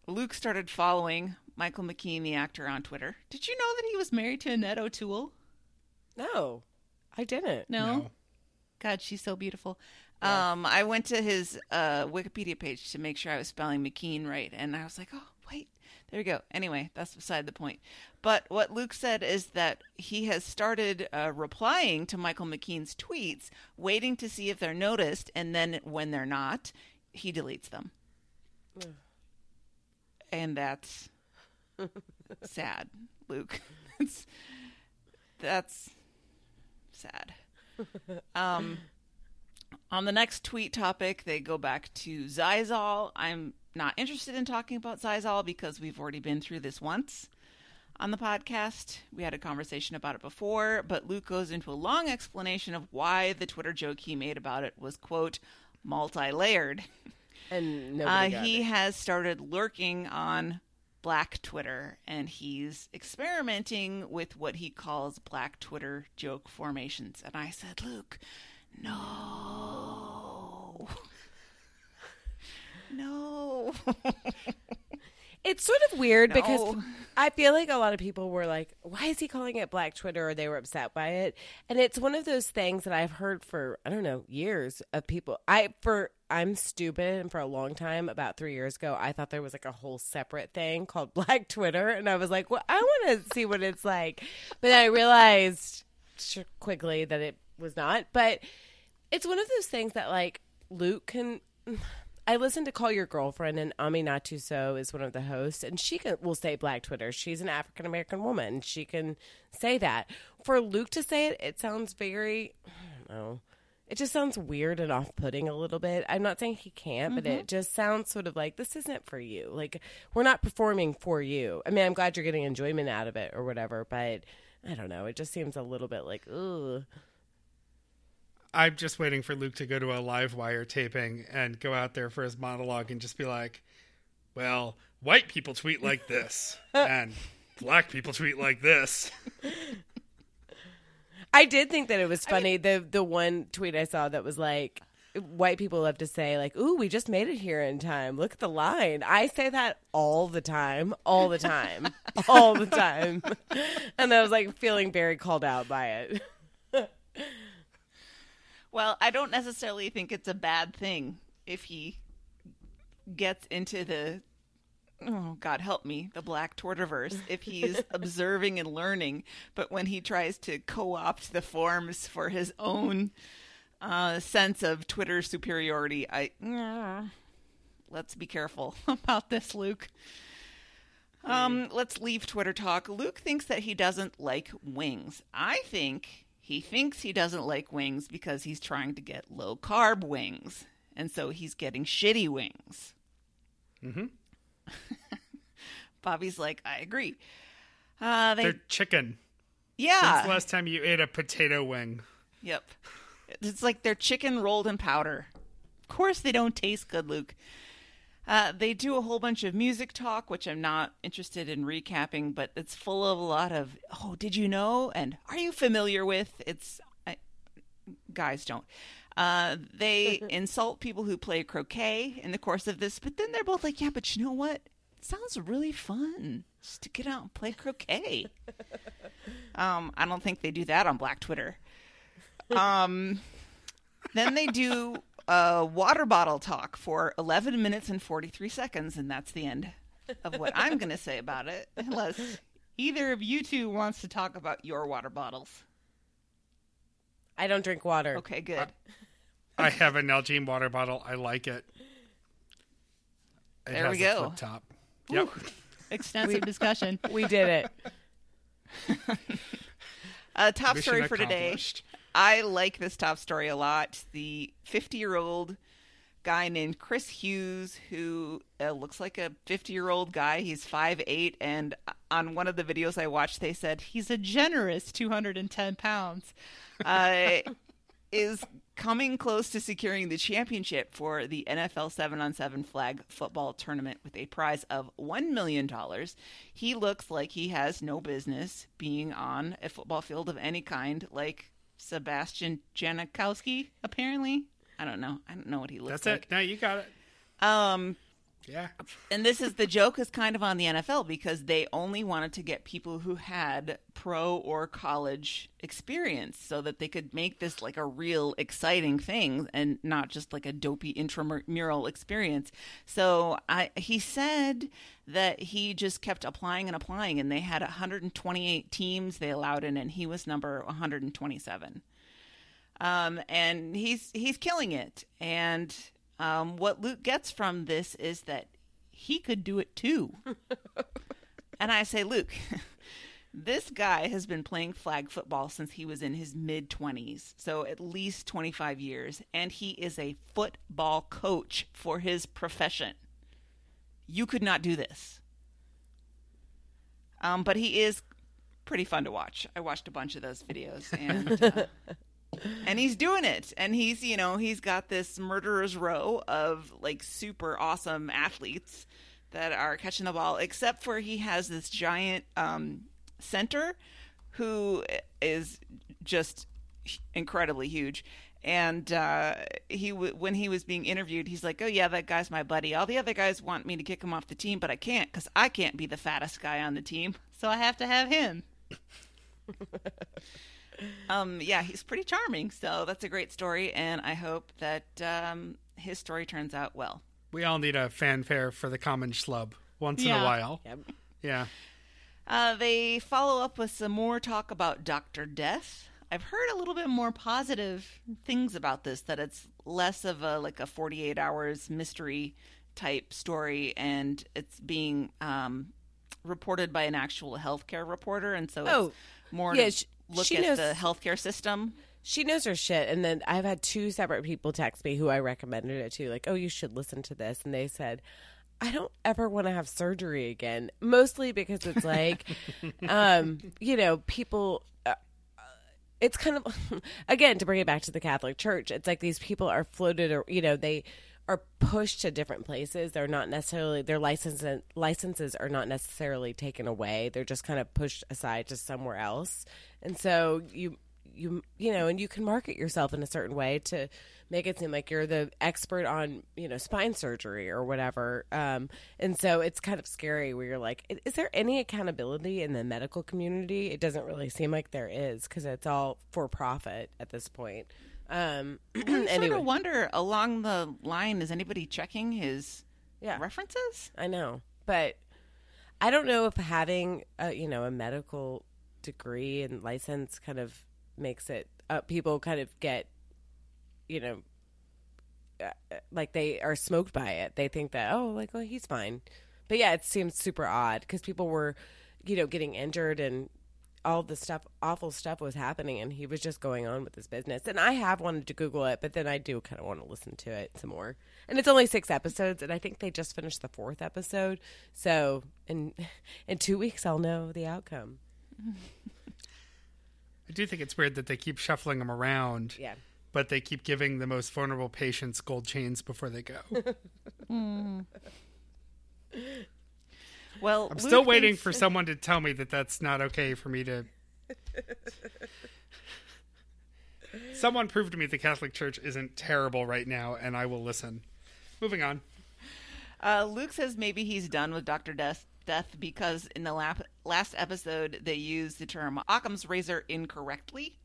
Luke started following Michael McKean, the actor, on Twitter. Did you know that he was married to Annette O'Toole? No, I didn't. No. No. God, she's so beautiful. Um, I went to his uh, Wikipedia page to make sure I was spelling McKean right, and I was like, oh, wait, there we go. Anyway, that's beside the point. But what Luke said is that he has started uh, replying to Michael McKean's tweets, waiting to see if they're noticed, and then when they're not, he deletes them. and that's (laughs) sad, Luke. (laughs) It's, that's sad. (laughs) Um, on the next tweet topic, they go back to Zizal. I'm not interested in talking about Zizal because we've already been through this once on the podcast. We had a conversation about it before, but Luke goes into a long explanation of why the Twitter joke he made about it was, quote, multi layered. (laughs) And Uh, got he it. has started lurking on Black Twitter and he's experimenting with what he calls Black Twitter joke formations. And I said, Luke, no. (laughs) No. (laughs) It's sort of weird because I feel like a lot of people were like, why is he calling it Black Twitter? Or they were upset by it. And it's one of those things that I've heard for, I don't know, years of people. I, for, I'm stupid. And for a long time, about three years ago, I thought there was like a whole separate thing called (laughs) Black Twitter. And I was like, well, I want to see what it's like. But I realized quickly that it was not. But it's one of those things that like Luke can I listened to Call Your Girlfriend, and Aminatou Sow is one of the hosts, and she can, will say Black Twitter. She's an African American woman. She can say that. For Luke to say it, it sounds very, I don't know. It just sounds weird and off putting a little bit. I'm not saying he can't, mm-hmm. but it just sounds sort of like this isn't for you. Like, we're not performing for you. I mean, I'm glad you're getting enjoyment out of it or whatever, but I don't know. It just seems a little bit like, ugh. I'm just waiting for Luke to go to a live wire taping and go out there for his monologue and just be like, well, white people tweet like this (laughs) and black people tweet like this. I did think that it was funny. I mean, the the one tweet I saw that was like white people love to say like, "Ooh, we just made it here in time. Look at the line." I say that all the time, all the time, (laughs) all the time. And I was like feeling very called out by it. (laughs) Well, I don't necessarily think it's a bad thing if he gets into the oh god help me the black twitterverse if he's (laughs) observing and learning. But when he tries to co-opt the forms for his own uh, sense of twitter superiority i let's be careful (laughs) about this luke. Um, let's leave twitter talk. Luke thinks that he doesn't like wings. I think he thinks he doesn't like wings because he's trying to get low carb wings. And so he's getting shitty wings. Mm-hmm. (laughs) Bobby's like, I agree. Uh, they... They're chicken. Yeah. When's the last time you ate a potato wing? Yep. It's like they're chicken rolled in powder. Of course they don't taste good, Luke. Uh, they do a whole bunch of music talk, which I'm not interested in recapping, but it's full of a lot of, oh, did you know? And are you familiar with? It's, I, guys don't. Uh, they (laughs) insult people who play croquet in the course of this, but then they're both like, yeah, but you know what? It sounds really fun just to get out and play croquet. (laughs) um, I don't think they do that on Black Twitter. Um, then they do a water bottle talk for 11 minutes and 43 seconds, and that's the end of what I'm going to say about it, (laughs) unless either of you two wants to talk about your water bottles. I don't drink water. Okay, good. I have an Nalgene water bottle. I like it. it there we go. top. Yep. Extensive discussion. (laughs) We did it. (laughs) uh, top Mission story for today I like this top story a lot. The 50 year old guy named Chris Hughes, who uh, looks like a 50 year old guy. He's 5'8. And on one of the videos I watched, they said he's a generous 210 pounds. Uh, (laughs) is coming close to securing the championship for the NFL 7 on 7 flag football tournament with a prize of $1 million. He looks like he has no business being on a football field of any kind, like Sebastian Janikowski, apparently. I don't know. I don't know what he looks That's like. That's it. No, you got it. Um, yeah. And this is the joke is kind of on the NFL because they only wanted to get people who had pro or college experience so that they could make this like a real exciting thing and not just like a dopey intramural experience. So I he said that he just kept applying and applying and they had 128 teams they allowed in and he was number 127. Um, and he's he's killing it and um, what Luke gets from this is that he could do it too. (laughs) and I say, Luke, (laughs) this guy has been playing flag football since he was in his mid 20s, so at least 25 years, and he is a football coach for his profession. You could not do this. Um, but he is pretty fun to watch. I watched a bunch of those videos, and uh, (laughs) and he's doing it and he's you know he's got this murderer's row of like super awesome athletes that are catching the ball except for he has this giant um, center who is just incredibly huge And uh, he, w- when he was being interviewed, he's like, "Oh yeah, that guy's my buddy. All the other guys want me to kick him off the team, but I can't because I can't be the fattest guy on the team. So I have to have him. (laughs) Um, yeah, he's pretty charming. So that's a great story, and I hope that um, his story turns out well. We all need a fanfare for the common schlub once in a while. Yep. Yeah. Uh, they follow up with some more talk about Doctor Death. I've heard a little bit more positive things about this. That it's less of a like a forty-eight hours mystery type story, and it's being um, reported by an actual healthcare reporter, and so Oh, it's more yeah, to sh- look she at knows- the healthcare system. She knows her shit. And then I've had two separate people text me who I recommended it to, like, oh, you should listen to this. And they said, I don't ever want to have surgery again. Mostly because it's like, (laughs) um, you know, people. Uh, it's kind of, (laughs) again, to bring it back to the Catholic Church, it's like these people are floated, or, you know, they are pushed to different places. They're not necessarily, their licenses, licenses are not necessarily taken away. They're just kind of pushed aside to somewhere else. And so you, you you know and you can market yourself in a certain way to make it seem like you're the expert on you know spine surgery or whatever um and so it's kind of scary where you're like is there any accountability in the medical community it doesn't really seem like there is because it's all for profit at this point um (clears throat) I sort of wonder along the line, is anybody checking his yeah references? I know, but I don't know if having a you know a medical degree and license kind of makes it uh, people kind of get you know uh, like they are smoked by it. They think that oh like oh he's fine, but yeah, it seems super odd because people were you know getting injured and all the stuff awful stuff was happening and he was just going on with his business. And i have wanted to google it but then i do kind of want to listen to it some more. And it's only six episodes and i think they just finished the fourth episode. So in (laughs) in two weeks i'll know the outcome. I do think it's weird that they keep shuffling them around, yeah. but they keep giving the most vulnerable patients gold chains before they go. (laughs) Hmm. Well, I'm still waiting thinks- for someone to tell me that that's not okay for me to. (laughs) Someone prove to me the Catholic Church isn't terrible right now, and I will listen. Moving on. Uh, Luke says maybe he's done with Doctor Death, Death because in the lap, last episode they used the term Occam's razor incorrectly,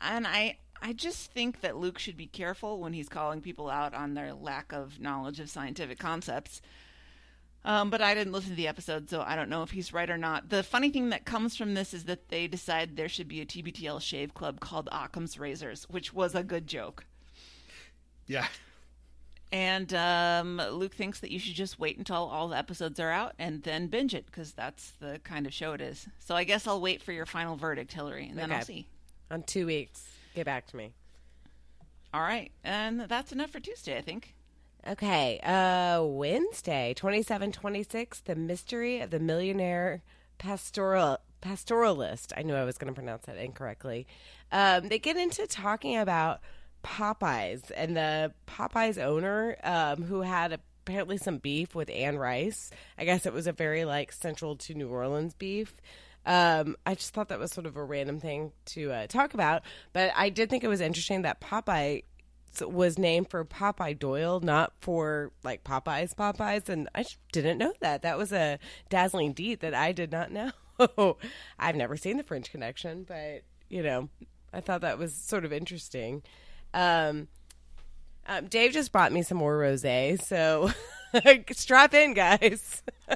and I I just think that Luke should be careful when he's calling people out on their lack of knowledge of scientific concepts. Um, but I didn't listen to the episode, so I don't know if he's right or not. The funny thing that comes from this is that they decide there should be a TBTL shave club called Occam's Razors, which was a good joke. Yeah. And um, Luke thinks that you should just wait until all the episodes are out and then binge it because that's the kind of show it is. So I guess I'll wait for your final verdict, Hillary, and then I'll see. on two weeks get back to me All right, and that's enough for Tuesday, I think. Okay, uh Wednesday, 27 26, The Mystery of the Millionaire Pastoral Pastoralist. I knew I was going to pronounce that incorrectly. Um they get into talking about Popeyes and the Popeyes owner um who had apparently some beef with Anne Rice. I guess it was a very like central to New Orleans beef. Um, I just thought that was sort of a random thing to uh, talk about, but I did think it was interesting that Popeye was named for Popeye Doyle, not for like Popeyes Popeyes, and I didn't know that. That was a dazzling deed that I did not know. (laughs) I've never seen the French Connection, but you know, I thought that was sort of interesting. Um, um, Dave just brought me some more rosé, so (laughs) strap in, guys. (laughs)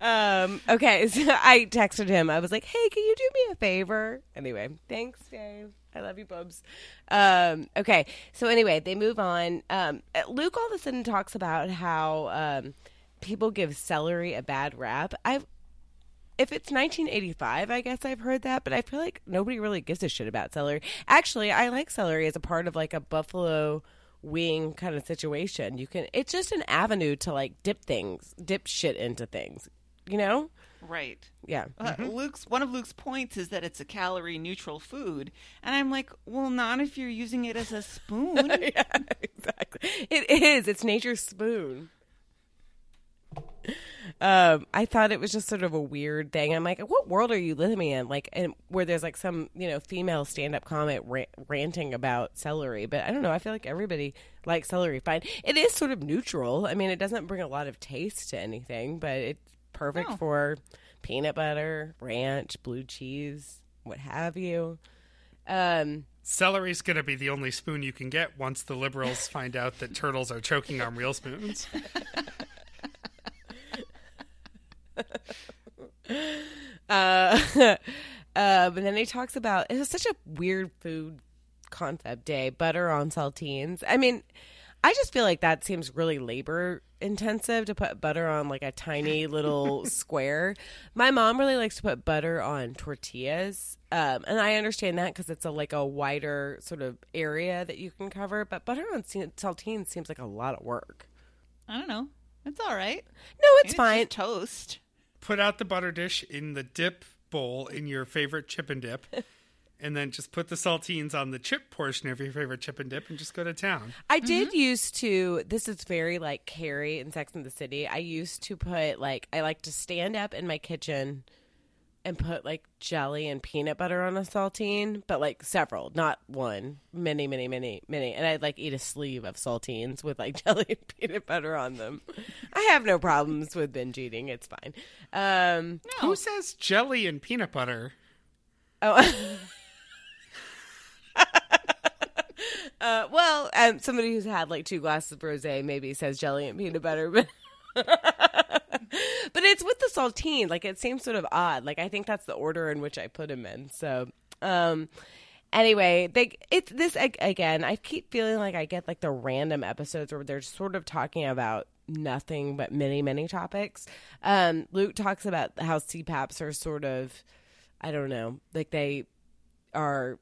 um, okay, (laughs) so I texted him. I was like, "Hey, can you do me a favor?" Anyway, thanks, Dave. I love you, Bubs. Um, okay, so anyway, they move on. Um, Luke all of a sudden talks about how um, people give celery a bad rap. I've if it's 1985, I guess I've heard that, but I feel like nobody really gives a shit about celery. Actually, I like celery as a part of like a buffalo wing kind of situation. You can it's just an avenue to like dip things, dip shit into things. You know? Right. Yeah. Uh, Luke's one of Luke's points is that it's a calorie neutral food, and I'm like, well, not if you're using it as a (laughs) spoon. yeah, exactly. It is. It's nature's spoon. um, I thought it was just sort of a weird thing. I'm like, what world are you living in? Like, and where there's like some you know female stand up comic ra- ranting about celery, but I don't know. I feel like everybody likes celery fine. It is sort of neutral. I mean, it doesn't bring a lot of taste to anything, but it's perfect No. for peanut butter, ranch, blue cheese, what have you. Um, Celery's going to be the only spoon you can get once the liberals (laughs) find out that turtles are choking on real spoons. (laughs) uh, (laughs) uh, but then he talks about it was such a weird food concept day butter on saltines. I mean, I just feel like that seems really labor intensive to put butter on like a tiny (laughs) little square. My mom really likes to put butter on tortillas. Um, and I understand that because it's a like a wider sort of area that you can cover. But butter on se- saltines seems like a lot of work. I don't know. It's all right. No, it's It's fine. just toast. Put out the butter dish in the dip bowl in your favorite chip and dip. (laughs) And then just put the saltines on the chip portion of your favorite chip and dip and just go to town. I did used to. This is very like Carrie in Sex and the City. I used to put like I like to stand up in my kitchen and put like jelly and peanut butter on a saltine, but like several, not one, many, many, many, many. And I'd like eat a sleeve of saltines with like (laughs) jelly and peanut butter on them. I have no problems with binge eating. It's fine. Um, Who says jelly and peanut butter? Oh. (laughs) (laughs) uh, well, um, somebody who's had like two glasses of rosé maybe says jelly and peanut butter, but (laughs) but it's with the saltine. Like it seems sort of odd. Like I think that's the order in which I put them in. So, um, anyway, they it's this again. I keep feeling like I get like the random episodes where they're sort of talking about nothing but many many topics. Um, Luke talks about how CPAPs are sort of, I don't know, like they are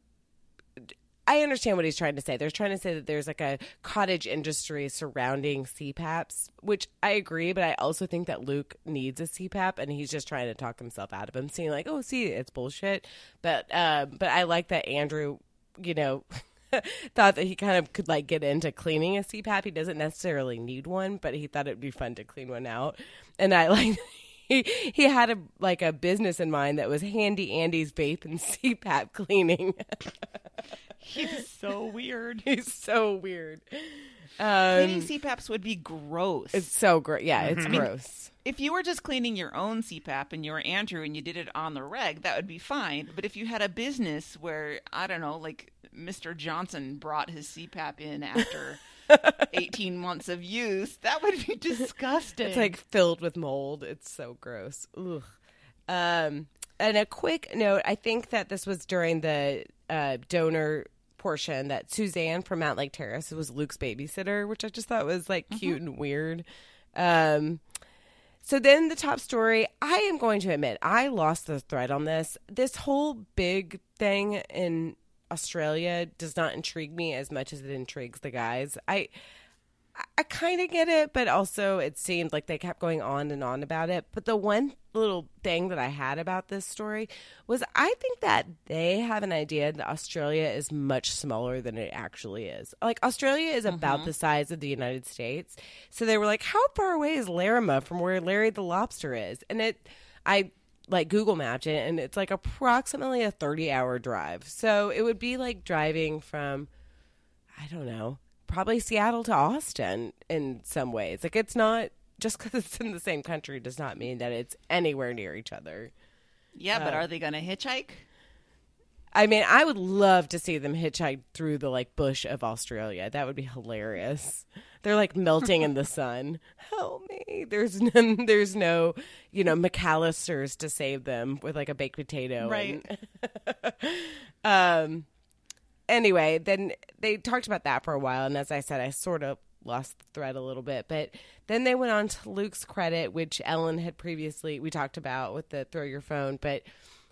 I understand what he's trying to say. They're trying to say that there's like a cottage industry surrounding CPAPs, which I agree, but I also think that Luke needs a CPAP and he's just trying to talk himself out of him, seeing like, oh, see, it's bullshit. But um, but I like that Andrew, you know, (laughs) thought that he kind of could like get into cleaning a CPAP. He doesn't necessarily need one, but he thought it'd be fun to clean one out. And I (laughs) like he he had a like a business in mind that was handy Andy's vape and CPAP cleaning. (laughs) He's so weird. He's so weird. Cleaning Um, CPAPs would be gross. it's so gross. Yeah, it's I mean, gross. if you were just cleaning your own CPAP and you were Andrew and you did it on the reg, that would be fine. But if you had a business where I don't know, like Mr. Johnson brought his CPAP in after (laughs) 18 months of use, that would be disgusting. It's like filled with mold. It's so gross. Ugh. Um, and a quick note: I think that this was during the uh, donor portion that Suzanne from Mountlake Terrace was Luke's babysitter, which I just thought was like cute and weird. Um, so then the top story, I am going to admit, I lost the thread on this. This whole big thing in Australia does not intrigue me as much as it intrigues the guys. I I kind of get it, but also it seemed like they kept going on and on about it. But the one little thing that I had about this story was I think that they have an idea that Australia is much smaller than it actually is. Like, Australia is about mm-hmm. the size of the United States. So they were like, how far away is Larima from where Larry the Lobster is? And it, I, like Google mapped it and it's like approximately a 30 hour drive. So it would be like driving from I don't know, probably Seattle to Austin in some ways. Like it's not just because it's in the same country does not mean that it's anywhere near each other. yeah, but uh, are they going to hitchhike? I mean, I would love to see them hitchhike through the like bush of Australia. That would be hilarious. They're like melting in the (laughs) sun. Help me! There's no, there's no, you know, McAllister's to save them with like a baked potato. Right. and- (laughs) um. Anyway, then they talked about that for a while, and as I said, I sort of lost the thread a little bit. But then they went on to Luke's credit, which Ellen had previously we talked about with the throw your phone, but.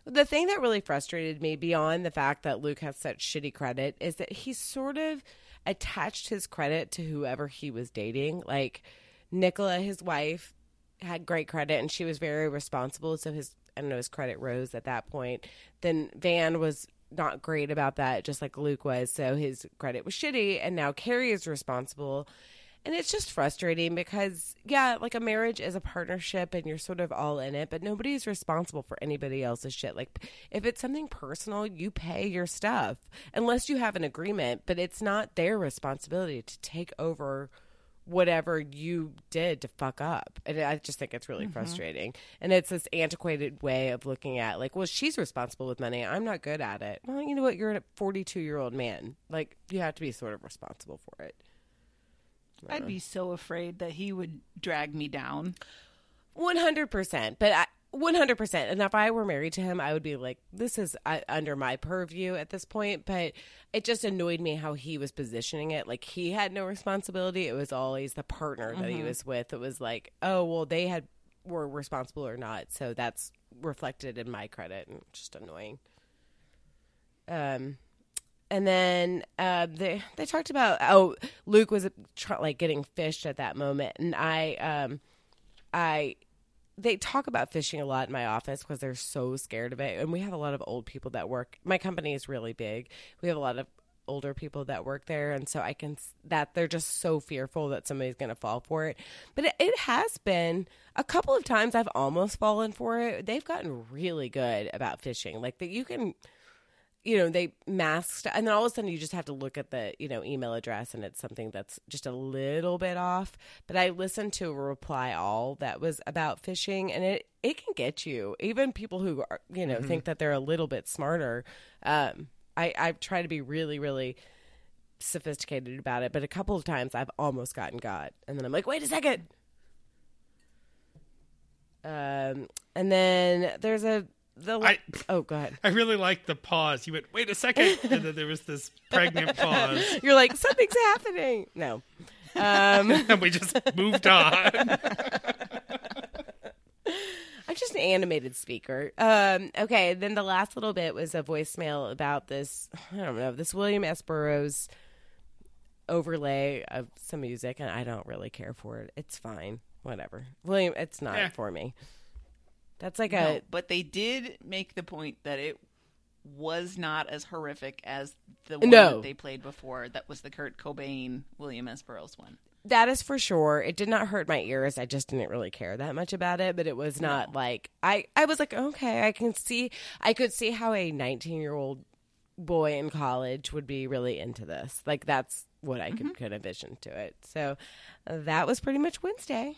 The thing that really frustrated me beyond the fact that Luke has such shitty credit is that he's sort of attached his credit to whoever he was dating. Like Nicola, his wife, had great credit and she was very responsible, so his I don't know, his credit rose at that point. Then Van was not great about that, just like Luke was, so his credit was shitty, and now Carrie is responsible. And it's just frustrating because, yeah, like a marriage is a partnership and you're sort of all in it, but nobody's responsible for anybody else's shit. Like, if it's something personal, you pay your stuff unless you have an agreement, but it's not their responsibility to take over whatever you did to fuck up. And I just think it's really mm-hmm. frustrating. And it's this antiquated way of looking at, like, well, she's responsible with money. I'm not good at it. Well, you know what? You're a 42 year old man. Like, you have to be sort of responsible for it. I'd be so afraid that he would drag me down. One hundred percent, but I. One hundred percent, and if I were married to him, I would be like, "This is uh, under my purview at this point." But it just annoyed me how he was positioning it. Like he had no responsibility; it was always the partner that he was with. It was like, "Oh, well, they had were responsible or not," so that's reflected in my credit, and just annoying. Um, and then uh, they they talked about oh Luke was like getting phished at that moment, and I um I they talk about phishing a lot in my office because they're so scared of it, and we have a lot of old people that work. My company is really big. We have a lot of older people that work there, and so I can that they're just so fearful that somebody's going to fall for it. But it, it has been a couple of times I've almost fallen for it. They've gotten really good about phishing, like that you can you know they masked and then all of a sudden you just have to look at the you know email address and it's something that's just a little bit off. But i listened to a reply all that was about phishing and it it can get you. Even people who are you know think that they're a little bit smarter um i i try to be really really sophisticated about it but a couple of times i've almost gotten got and then i'm like wait a second. Um and then there's a the I- oh god I really liked the pause. You went, wait a second. (laughs) And then there was this pregnant pause. You're like, something's happening. No. Um, (laughs) And we just moved on. (laughs) I'm just an animated speaker. Um, okay, then the last little bit was a voicemail about this, I don't know, this William S. Burroughs overlay of some music, and I don't really care for it. It's fine. Whatever. William, it's not Yeah. for me. That's like No, a. but they did make the point that it was not as horrific as the one No. that they played before. That was the Kurt Cobain, William S. Burroughs one. That is for sure. It did not hurt my ears. I just didn't really care that much about it, but it was not like I I was like, okay, I can see I could see how a 19-year-old boy in college would be really into this. Like that's what I could could envision to it. So uh, that was pretty much Wednesday.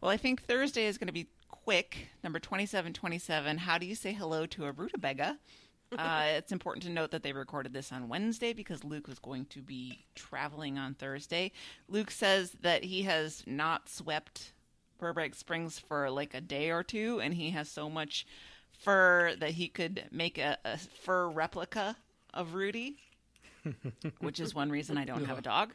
Well, I think Thursday is going to be quick. Number 2727. How do you say hello to a rutabaga? (laughs) Uh, it's important to note that they recorded this on Wednesday because Luke was going to be traveling on Thursday. Luke says that he has not swept Burbank Springs for like a day or two, and he has so much fur that he could make a, a fur replica of Rudy, (laughs) which is one reason I don't have a dog.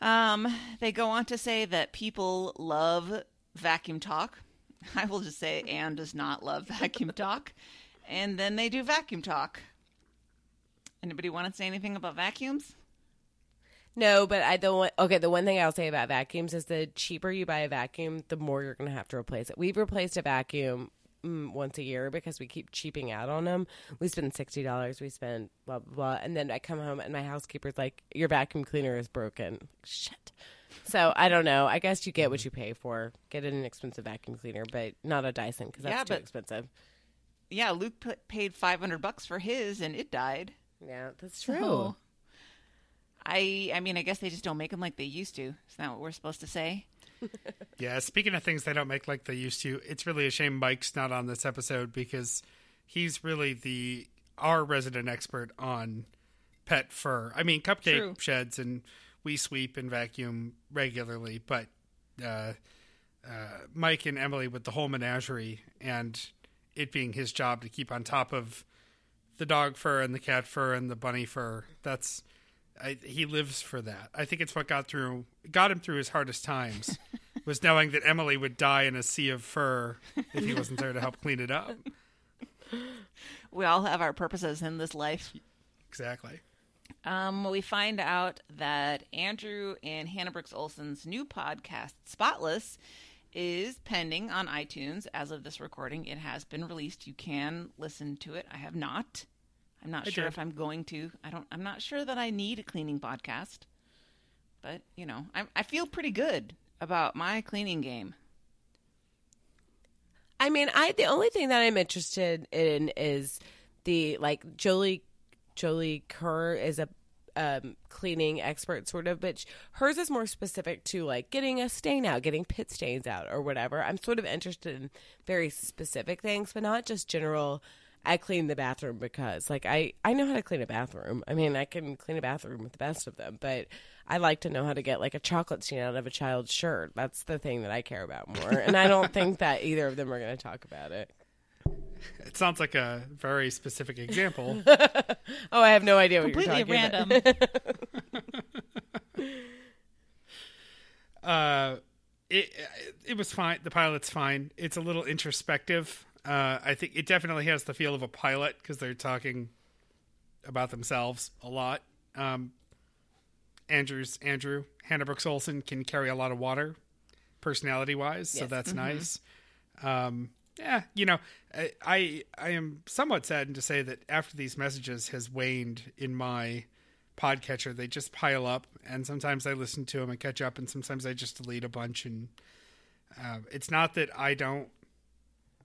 Um, they go on to say that people love vacuum talk. (laughs) I will just say Anne does not love vacuum talk. And then they do vacuum talk. Anybody want to say anything about vacuums? No, but I the one okay, the one thing I'll say about vacuums is the cheaper you buy a vacuum, the more you're going to have to replace it. We've replaced a vacuum once a year because we keep cheaping out on them. We spend sixty dollars. We spend blah blah blah, and then I come home and my housekeeper's like, "Your vacuum cleaner is broken." Shit. So I don't know. I guess you get what you pay for. Get an expensive vacuum cleaner, but not a Dyson because that's Yeah, too but- expensive. Yeah, Luke p- paid 500 bucks for his and it died. Yeah, that's true. So, I I mean, I guess they just don't make them like they used to. Isn't that what we're supposed to say? (laughs) Yeah, speaking of things they don't make like they used to, it's really a shame Mike's not on this episode because he's really the our resident expert on pet fur. I mean, Cupcake True. sheds and we sweep and vacuum regularly, but uh, uh, Mike and Emily with the whole menagerie and it being his job to keep on top of the dog fur and the cat fur and the bunny fur. That's I, he lives for that. I think it's what got through got him through his hardest times (laughs) was knowing that Emily would die in a sea of fur if he wasn't there to help clean it up. (laughs) We all have our purposes in this life. Exactly. Um, we find out that Andrew and Hanna Brooks Olsen's new podcast, Spotless, is pending on iTunes as of this recording. It has been released. You can listen to it. I have not. I'm not I sure did. if I'm going to. I don't. I'm not sure that I need a cleaning podcast. But you know, I I feel pretty good about my cleaning game. I mean, I the only thing that I'm interested in is the like Jolie Jolie Kerr is a um, cleaning expert, sort of, but hers is more specific to like getting a stain out, getting pit stains out, or whatever. I'm sort of interested in very specific things, but not just general. I clean the bathroom because, like, I I know how to clean a bathroom. I mean, I can clean a bathroom with the best of them, but I like to know how to get like a chocolate stain out of a child's shirt. That's the thing that I care about more, and I don't think that either of them are going to talk about it. It sounds like a very specific example. (laughs) Oh, I have no idea what Completely you're talking random. about. (laughs) uh, it it was fine. The pilot's fine. It's a little introspective. Uh, I think it definitely has the feel of a pilot because they're talking about themselves a lot. Um, Andrew's Andrew Hanna Brooks Olsen can carry a lot of water, personality wise, so Yes. that's nice. Um, yeah, you know, I, I I am somewhat saddened to say that after these messages has waned in my podcatcher, they just pile up, and sometimes I listen to them and catch up, and sometimes I just delete a bunch. And uh, it's not that I don't.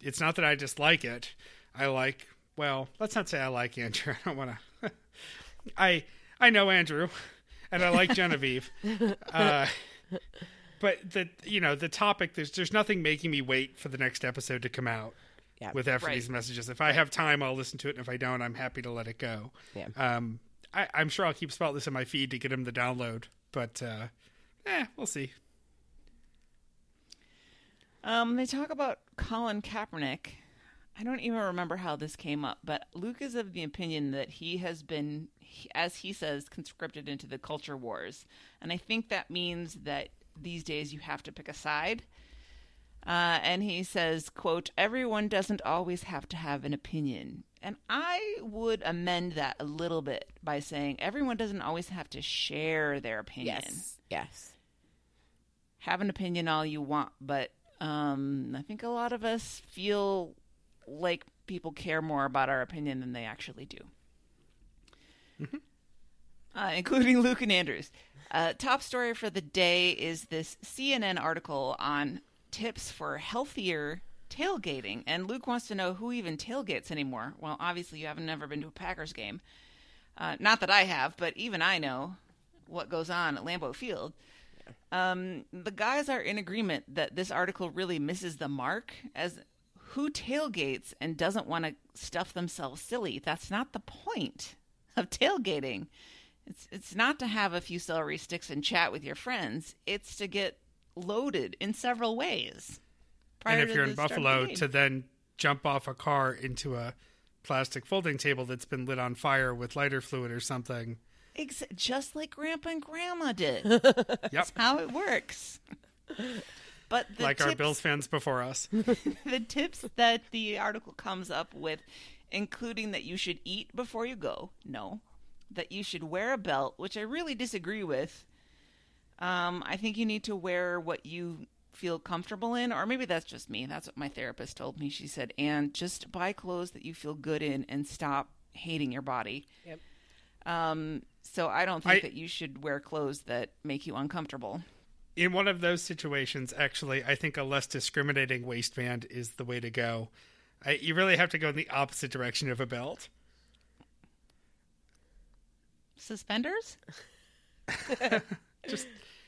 It's not that I dislike it. I like. Well, let's not say I like Andrew. (laughs) I don't want to. (laughs) I I know Andrew, and I like Genevieve. (laughs) uh, but the you know the topic there's there's nothing making me wait for the next episode to come out Yeah. with after Right. these messages. If I have time, I'll listen to it, and if I don't, I'm happy to let it go. Yeah. Um, I, I'm sure I'll keep Spotless in my feed to get him the download, but uh, eh, we'll see. Um, they talk about Colin Kaepernick. I don't even remember how this came up, but Luke is of the opinion that he has been, as he says, conscripted into the culture wars, and I think that means that these days you have to pick a side. Uh, and he says, "quote Everyone doesn't always have to have an opinion." And I would amend that a little bit by saying everyone doesn't always have to share their opinion Yes. Yes. have an opinion all you want, but um, I think a lot of us feel like people care more about our opinion than they actually do. Uh, (laughs) including Luke and Andrews. Uh, top story for the day is this CNN article on tips for healthier tailgating. And Luke wants to know who even tailgates anymore. Well, obviously, you haven't never been to a Packers game. Uh, not that I have, but even I know what goes on at Lambeau Field. Um, the guys are in agreement that this article really misses the mark as who tailgates and doesn't want to stuff themselves silly. That's not the point of tailgating. It's it's not to have a few celery sticks and chat with your friends. It's to get loaded in several ways. and if you're in the start of the Buffalo, to then jump off a car into a plastic folding table that's been lit on fire with lighter fluid or something. Ex- just like Grandpa and Grandma did. (laughs) Yep, How it works. But the like our Bills fans before us. (laughs) the tips that the article comes up with, including that you should eat before you go, no, that you should wear a belt, which I really disagree with. Um, I think you need to wear what you feel comfortable in, or maybe that's just me. That's what my therapist told me. She said, and just buy clothes that you feel good in and stop hating your body. Yep. Um, so I don't think I- that you should wear clothes that make you uncomfortable. in one of those situations, actually, I think a less discriminating waistband is the way to go. I, you really have to go in the opposite direction of a belt. Suspenders? (laughs) Just,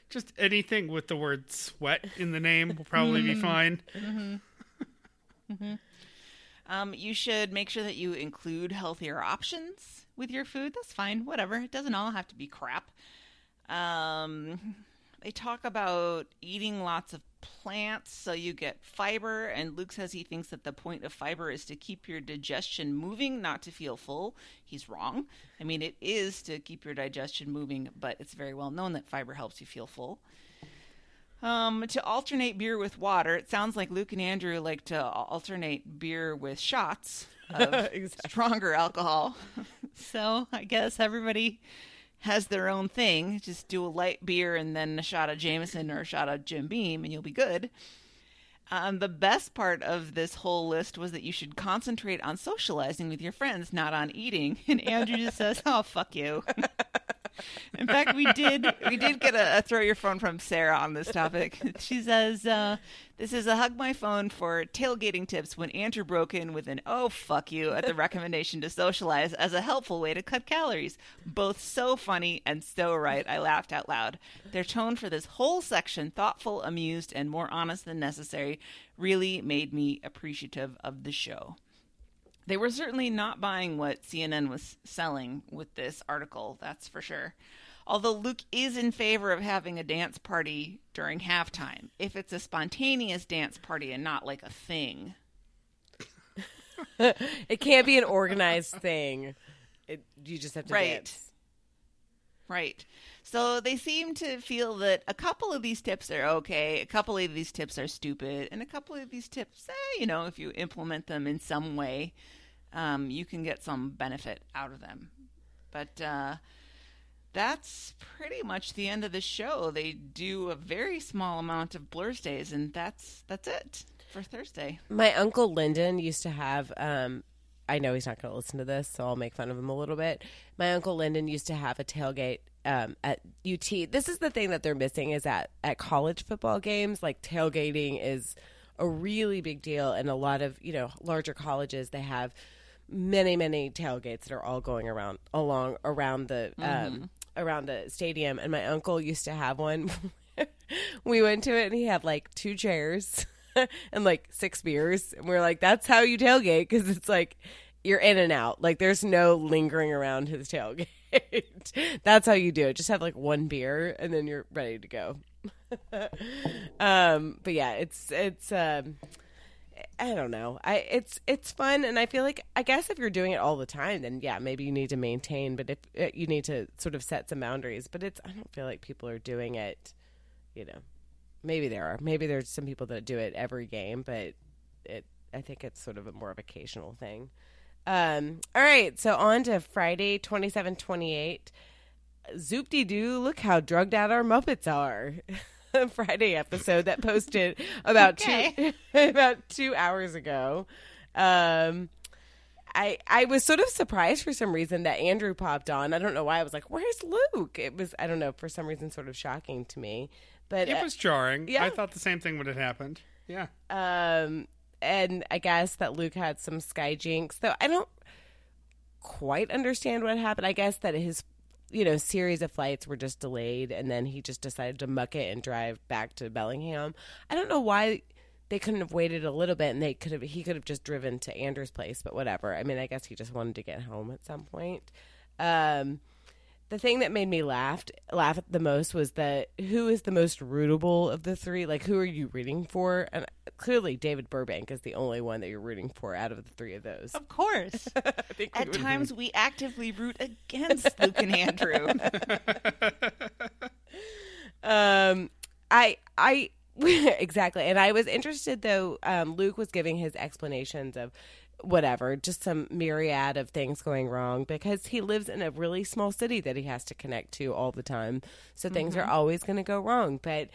just anything with the word "sweat" in the name will probably be mm-hmm. fine. Mm-hmm. Mm-hmm. Um, you should make sure that you include healthier options with your food. That's fine, whatever. It doesn't all have to be crap. Um, they talk about eating lots of plants so you get fiber, and Luke says he thinks that the point of fiber is to keep your digestion moving, not to feel full. He's wrong. I mean, it is to keep your digestion moving, but it's very well known that fiber helps you feel full. Um, to alternate beer with water, it sounds like Luke and Andrew like to alternate beer with shots of (laughs) Exactly. stronger alcohol. (laughs) So I guess everybody. Has their own thing. Just do a light beer and then a shot of Jameson or a shot of Jim Beam, and you'll be good. Um, the best part of this whole list was that you should concentrate on socializing with your friends, not on eating. (laughs) And Andrew just says, "Oh, fuck you." (laughs) In fact, we did we did get a, a throw your phone from Sarah on this topic. She says, uh, "This is a hug my phone for tailgating tips when Andrew broke in with an oh fuck you at the (laughs) recommendation to socialize as a helpful way to cut calories. Both so funny and so right. I laughed out loud. Their tone for this whole section, thoughtful, amused, and more honest than necessary, really made me appreciative of the show." They were certainly not buying what CNN was selling with this article, that's for sure. Although Luke is in favor of having a dance party during halftime, if it's a spontaneous dance party and not like a thing. (laughs) it can't be an organized thing. It, you just have to Right. dance. Right. So they seem to feel that a couple of these tips are okay, a couple of these tips are stupid, and a couple of these tips, eh, you know, if you implement them in some way, um, you can get some benefit out of them. But uh, that's pretty much the end of the show. They do a very small amount of Blur's Days, and that's that's it for Thursday. My uncle Lyndon used to have. Um, I know he's not going to listen to this, so I'll make fun of him a little bit. My uncle Lyndon used to have a tailgate um, at UT. This is the thing that they're missing is at at college football games, like tailgating is a really big deal, and a lot of you know larger colleges they have many many tailgates that are all going around along around the um, around the stadium. And my uncle used to have one. (laughs) we went to it, and he had like two chairs. (laughs) and like six beers. And we're like, that's how you tailgate because it's like you're in and out. Like there's no lingering around his tailgate. (laughs) that's how you do it. Just have like one beer and then you're ready to go. um, but yeah, it's it's um, I don't know. I it's it's fun, and I feel like I guess if you're doing it all the time, then yeah, maybe you need to maintain. But if uh, you need to sort of set some boundaries, but it's I don't feel like people are doing it. You know, maybe there are. Maybe there's some people that do it every game, but it I think it's sort of a more of occasional thing. Um, all right, so on to Friday, twenty seven twenty eight. Zoop de doo, look how drugged out our Muppets are. (laughs) (laughs) Friday episode that posted about two (laughs) about two hours ago. Um I I was sort of surprised for some reason that Andrew popped on. I don't know why. I was like, "Where's Luke?" It was I don't know for some reason sort of shocking to me. But It was jarring. yeah. I thought the same thing would have happened. Yeah. um and I guess that Luke had some sky jinx. Though I don't quite understand what happened. I guess that his you know series of flights were just delayed and then he just decided to muck it and drive back to Bellingham. I don't know why they couldn't have waited a little bit and they could have he could have just driven to Andrew's place, but whatever. I mean, I guess he just wanted to get home at some point. Um the thing that made me laugh laugh the most was that who is the most rootable of the three? Like, who are you rooting for? And clearly, David Burbank is the only one that you're rooting for out of the three of those. Of course. (laughs) I think At times, we actively root against Luke and Andrew. (laughs) um, I I (laughs) exactly, and I was interested though. Um, Luke was giving his explanations of whatever, just some myriad of things going wrong because he lives in a really small city that he has to connect to all the time. So things are always going to go wrong. But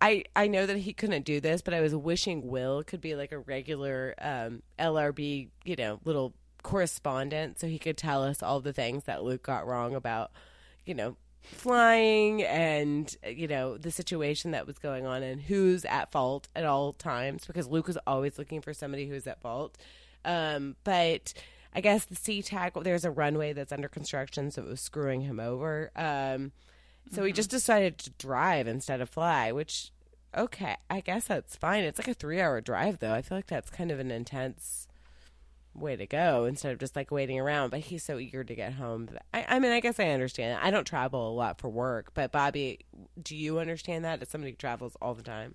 I I know that he couldn't do this, but I was wishing Will could be like a regular um, LRB, you know, little correspondent, so he could tell us all the things that Luke got wrong about, you know, flying and you know the situation that was going on and who's at fault at all times because Luke was always looking for somebody who's at fault. Um, but I guess the sea tackle there's a runway that's under construction, so it was screwing him over. Um, so he just decided to drive instead of fly, which okay, I guess that's fine. It's like a three hour drive though. I feel like that's kind of an intense way to go instead of just like waiting around. But he's so eager to get home. I, I mean, I guess I understand. I don't travel a lot for work, but Bobby, do you understand that as somebody who travels all the time?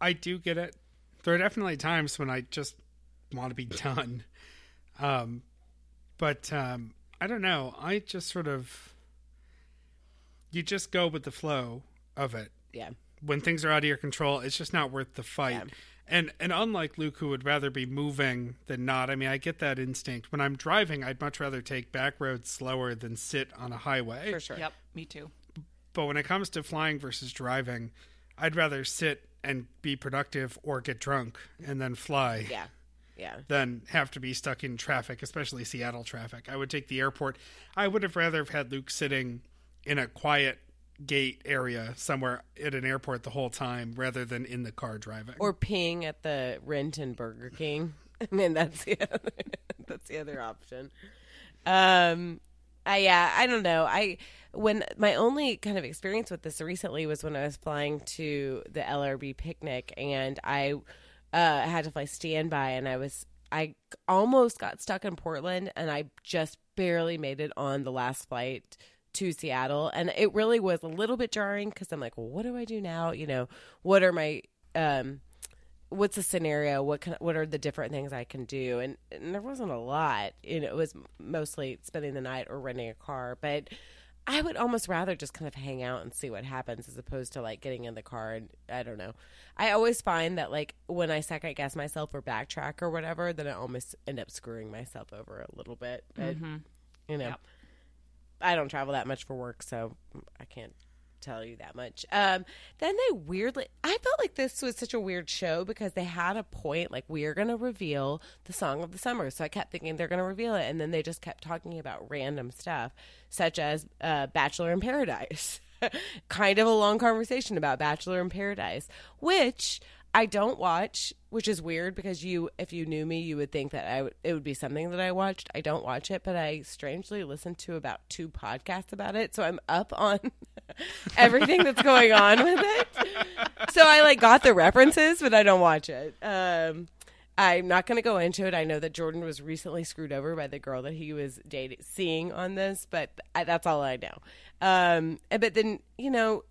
I do get it. There are definitely times when I just want to be done. Um, but um, I don't know. I just sort of you just go with the flow of it. Yeah. When things are out of your control, it's just not worth the fight. Yeah. And and unlike Luke, who would rather be moving than not, I mean, I get that instinct. When I'm driving, I'd much rather take back roads slower than sit on a highway. For sure. yep, me too. But when it comes to flying versus driving, I'd rather sit and be productive or get drunk and then fly. Yeah. Yeah. than have to be stuck in traffic, especially Seattle traffic. I would take the airport. I would have rather have had Luke sitting in a quiet gate area somewhere at an airport the whole time rather than in the car driving. Or peeing at the Renton Burger King. (laughs) I mean, that's the other, (laughs) that's the other option. Um, I yeah, I don't know. I when my only kind of experience with this recently was when I was flying to the LRB picnic, and I uh, had to fly standby, and I was I almost got stuck in Portland, and I just barely made it on the last flight to Seattle, and it really was a little bit jarring because I'm like, well, what do I do now? You know, what are my um what's the scenario? What can what are the different things i can do? And, and there wasn't a lot. You know it was mostly spending the night or renting a car. But i would almost rather just kind of hang out and see what happens as opposed to like getting in the car and i don't know. I always find that like when i second guess myself or backtrack or whatever then i almost end up screwing myself over a little bit. But mm-hmm. you know Yep. i don't travel that much for work so i can't tell you that much. Um, then they weirdly, I felt like this was such a weird show because they had a point like we are going to reveal the song of the summer. So I kept thinking they're going to reveal it, and then they just kept talking about random stuff such as uh, Bachelor in Paradise. (laughs) kind of a long conversation about Bachelor in Paradise, which I don't watch, which is weird because you, if you knew me, you would think that I would, it would be something that I watched. I don't watch it, but I strangely listened to about two podcasts about it, so I'm up on (laughs) everything that's going on with it. So I like got the references, but I don't watch it. Um, I'm not going to go into it. I know that Jordan was recently screwed over by the girl that he was dating, seeing on this, but I, that's all I know. Um, but then you know,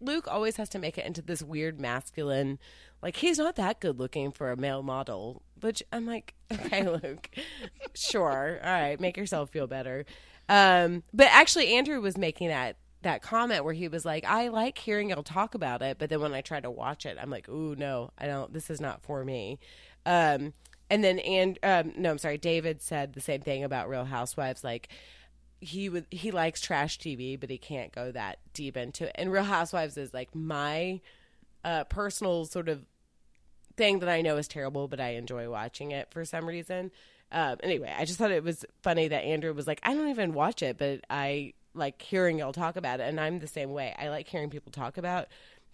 Luke always has to make it into this weird masculine. Like he's not that good looking for a male model, which I'm like, (laughs) okay, Luke, sure, all right, make yourself feel better. Um, but actually, Andrew was making that that comment where he was like, I like hearing y'all talk about it, but then when I try to watch it, I'm like, ooh, no, I don't. This is not for me. Um, and then and um, no, I'm sorry, David said the same thing about Real Housewives, like he would he likes trash TV, but he can't go that deep into it. And Real Housewives is like my uh, personal sort of thing that I know is terrible, but I enjoy watching it for some reason. Um, anyway, I just thought it was funny that Andrew was like, I don't even watch it, but I like hearing y'all talk about it, and I'm the same way. I like hearing people talk about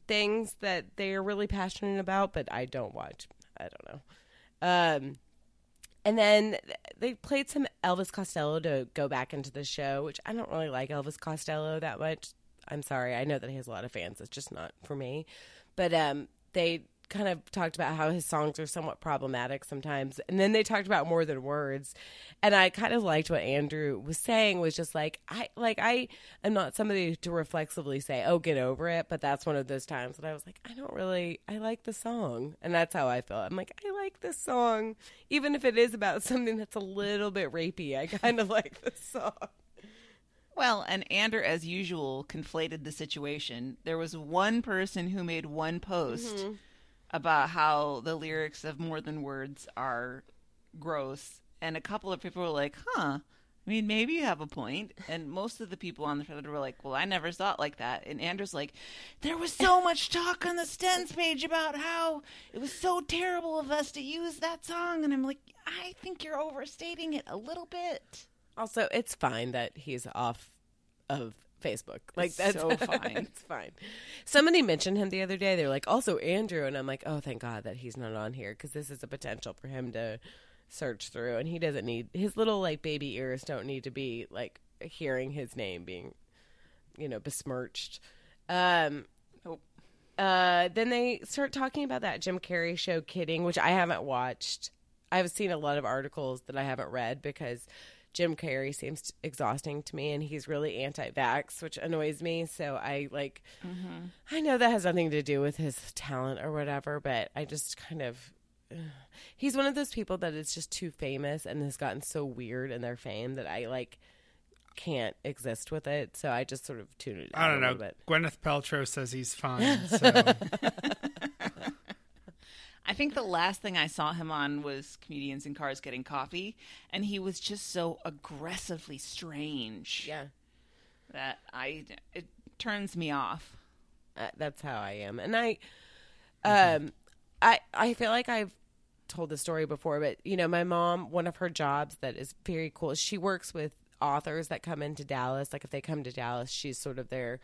things that they are really passionate about, but I don't watch. I don't know. Um, and then they played some Elvis Costello to go back into the show, which I don't really like Elvis Costello that much. I'm sorry. I know that he has a lot of fans. It's just not for me. But um, they kind of talked about how his songs are somewhat problematic sometimes. And then they talked about more than words. And I kind of liked what Andrew was saying was just like I like I am not somebody to reflexively say, "Oh, get over it," but that's one of those times that I was like, I don't really I like the song. And that's how I felt. I'm like, I like this song even if it is about (laughs) something that's a little bit rapey. I kind of (laughs) like this song. Well, and Andrew, as usual, conflated the situation. There was one person who made one post mm-hmm. About how the lyrics of More Than Words are gross, and a couple of people were like, huh. I mean, maybe you have a point. And most of the people on the thread were like, well, I never saw it like that. And Andrew's like, there was so much talk on the Stens page about how it was so terrible of us to use that song. And I'm like, I think you're overstating it a little bit. Also, it's fine that he's off of Facebook. Like It's that's so (laughs) fine. it's fine. Somebody mentioned him the other day. They were like, also Andrew, and I'm like, oh, thank God that he's not on here because this is a potential for him to search through, and he doesn't need his little like baby ears don't need to be like hearing his name being, you know, besmirched. Um, Nope. uh, then they start talking about that Jim Carrey show, Kidding, which I haven't watched. I've seen a lot of articles that I haven't read because Jim Carrey seems exhausting to me, and he's really anti-vax, which annoys me. So I like, I know that has nothing to do with his talent or whatever, but I just kind of. (sighs) He's one of those people that is just too famous and has gotten so weird in their fame that I like can't exist with it. So I just sort of tune it out I don't know. bit. Gwyneth Paltrow says he's fine. (laughs) So I think the last thing I saw him on was Comedians in Cars Getting Coffee, and he was just so aggressively strange Yeah. that I it turns me off. Uh, that's how I am, and I, um, I I feel like I've told the story before, but you know, my mom, one of her jobs that is very cool, she works with authors that come into Dallas. Like if they come to Dallas, she's sort of their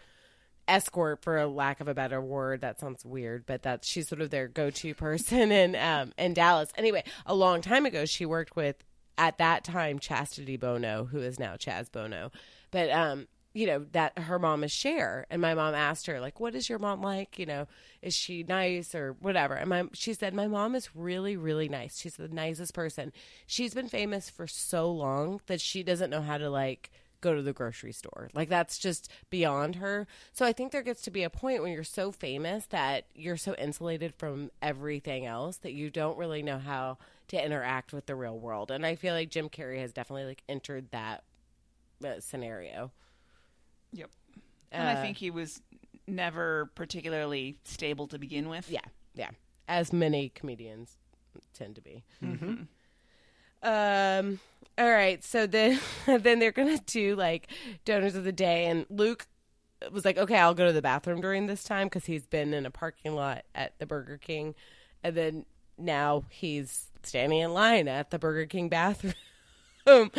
escort for a lack of a better word. That sounds weird but that's she's sort of their go-to (laughs) person in um in Dallas. Anyway a long time ago she worked with at that time Chastity Bono who is now Chaz Bono. But um you know that her mom is Cher and my mom asked her like what is your mom like? You know is she nice or whatever? And my she said my mom is really really nice. She's the nicest person. She's been famous for so long that she doesn't know how to like go to the grocery store. Like that's just beyond her. So I think there gets to be a point when you're so famous that you're so insulated from everything else that you don't really know how to interact with the real world. And I feel like Jim Carrey has definitely like entered that uh, scenario. Yep. And I Uh, think he was never particularly stable to begin with. Yeah, yeah. As many comedians tend to be. Um. All right. So then, (laughs) then they're gonna do like donors of the day, and Luke was like, "Okay, I'll go to the bathroom during this time because he's been in a parking lot at the Burger King, and then now he's standing in line at the Burger King bathroom." (laughs)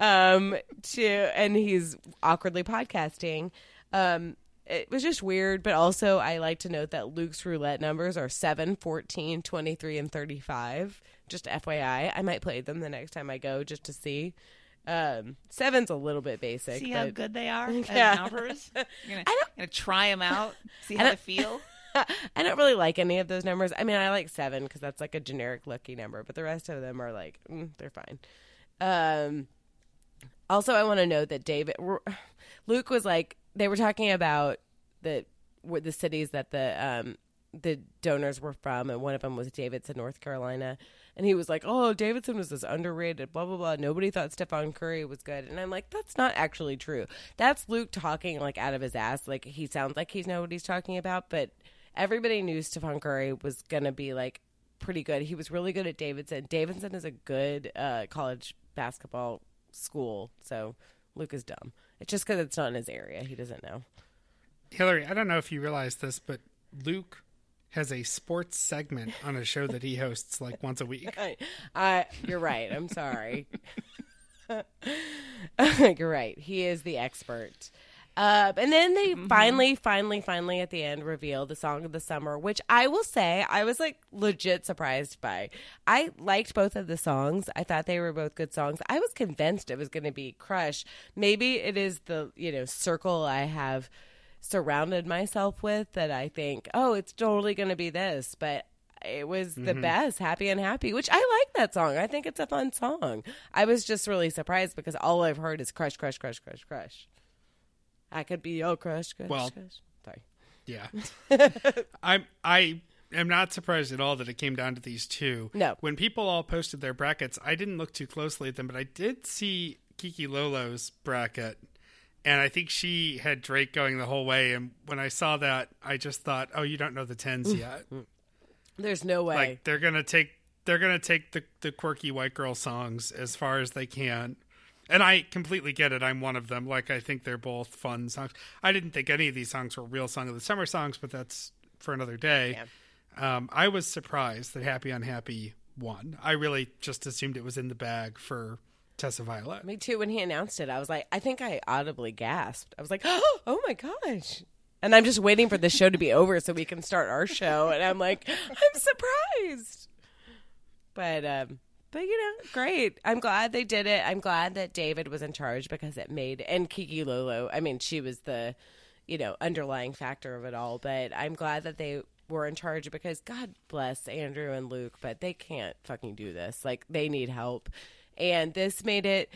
um to and he's awkwardly podcasting um it was just weird but also i like to note that luke's roulette numbers are 7 14 23 and 35 just fyi i might play them the next time i go just to see um seven's a little bit basic See but how good they are (laughs) Yeah. numbers? (laughs) You're gonna, I don't- gonna try them out, (laughs) see how they feel. I don't really like any of those numbers. I mean, I like seven because that's like a generic lucky number, but the rest of them are like mm, they're fine. Um, also, I want to note that David Luke was like they were talking about the the cities that the um the donors were from, and one of them was Davidson, North Carolina. And he was like, "Oh, Davidson was this underrated, blah blah blah. Nobody thought Stephen Curry was good." And I'm like, "That's not actually true. That's Luke talking like out of his ass. Like he sounds like he knows what he's talking about, but everybody knew Stephen Curry was gonna be like pretty good. He was really good at Davidson. Davidson is a good uh, college basketball school, so Luke is dumb. It's just because it's not in his area. He doesn't know. Hillary, I don't know if you realize this, but Luke has a sports segment on a show that he hosts like once a week. (laughs) I, I, you're right. I'm sorry. (laughs) you're right. He is the expert. Uh, and then they finally, finally, finally at the end reveal the song of the summer, which I will say I was like legit surprised by. I liked both of the songs. I thought they were both good songs. I was convinced it was going to be Crush. Maybe it is the you know circle I have surrounded myself with that I think, oh, it's totally going to be this, but it was the mm-hmm. Beths happy and happy which i like that song i think it's a fun song i was just really surprised because all i've heard is crush crush crush crush crush i could be your crush crush Well- crush sorry Yeah. (laughs) I'm I am not surprised at all that it came down to these two. No. When people all posted their brackets, I didn't look too closely at them, but I did see Kiki Lolo's bracket. And I think she had Drake going the whole way. And when I saw that, I just thought, oh, you don't know the tens yet. there's no way. Like they're gonna take they're gonna take the the quirky white girl songs as far as they can. And i completely get it. I'm one of them. Like i think they're both fun songs. I didn't think any of these songs were real song of the summer songs but that's for another day. Um, i was surprised that happy unhappy won. I really just assumed it was in the bag for tessa violet. Me too. When he announced it i was like i think i audibly gasped. I was like (gasps) oh my gosh. And i'm just waiting for the show to be over so we can start our show. And i'm like i'm surprised. But um but you know great. I'm glad they did it. I'm glad that david was in charge because it made and kiki lolo i mean she was the you know underlying factor of it all. But i'm glad that they were in charge because god bless andrew and luke but they can't fucking do this. Like they need help and this made it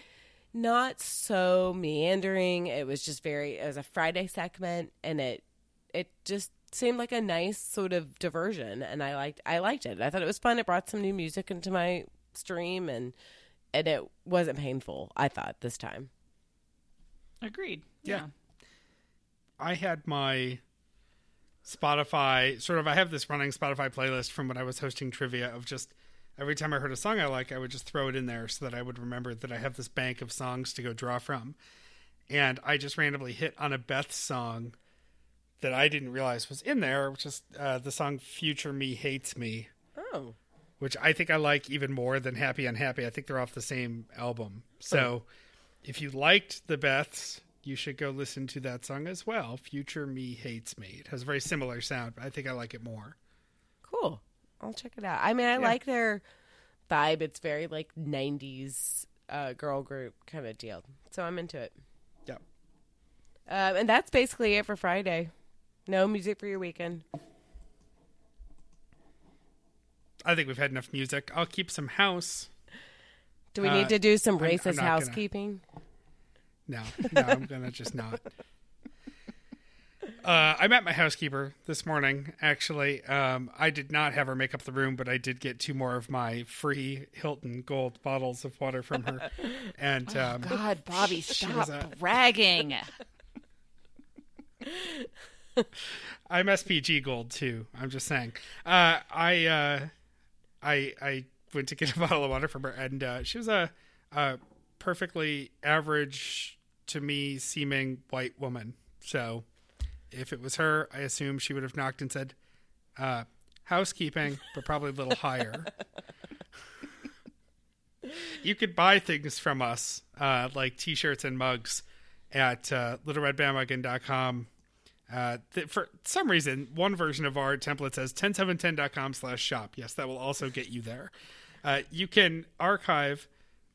not so meandering. It was just very it was a friday segment and it it just seemed like a nice sort of diversion and i liked i liked it. I thought it was fun. It brought some new music into my stream and and it wasn't painful i thought this time. Agreed. Yeah. I had my Spotify sort of I have this running Spotify playlist from when I was hosting trivia of just every time I heard a song I like I would just throw it in there so that I would remember that I have this bank of songs to go draw from. And I just randomly hit on a Beth song that I didn't realize was in there, which is uh, the song "Future Me Hates Me." oh which I think I like even more than Happy Unhappy. I think they're off the same album. So if you liked the Beths, you should go listen to that song as well. Future Me Hates Me. It has a very similar sound, but I think I like it more. Cool. I'll check it out. I mean, I Yeah. like their vibe. It's very like '90s uh, girl group kind of deal. So I'm into it. Yeah. Um, and that's basically it for Friday. No music for your weekend. I think we've had enough music. I'll keep some house. Do we Uh, need to do some I'm- I'm racist gonna. housekeeping? No, no, I'm gonna just not. Uh, I met my housekeeper this morning. Actually, um, I did not have her make up the room, but I did get two more of my free Hilton Gold bottles of water from her. (laughs) And um, God, Bobby, stop a- bragging. (laughs) I'm SPG Gold too. I'm just saying. Uh, I uh, I I went to get a (laughs) bottle of water from her, and uh, she was a, a perfectly average to me seeming white woman. So if it was her, I assume she would have knocked and said, uh, "Housekeeping," but probably a little higher. (laughs) you could buy things from us, uh, like T-shirts and mugs, at uh, littleredbandwagon.com. Uh, th- for some reason, one version of our template says 10710.com slash shop. Yes, that will also get you there. Uh, you can archive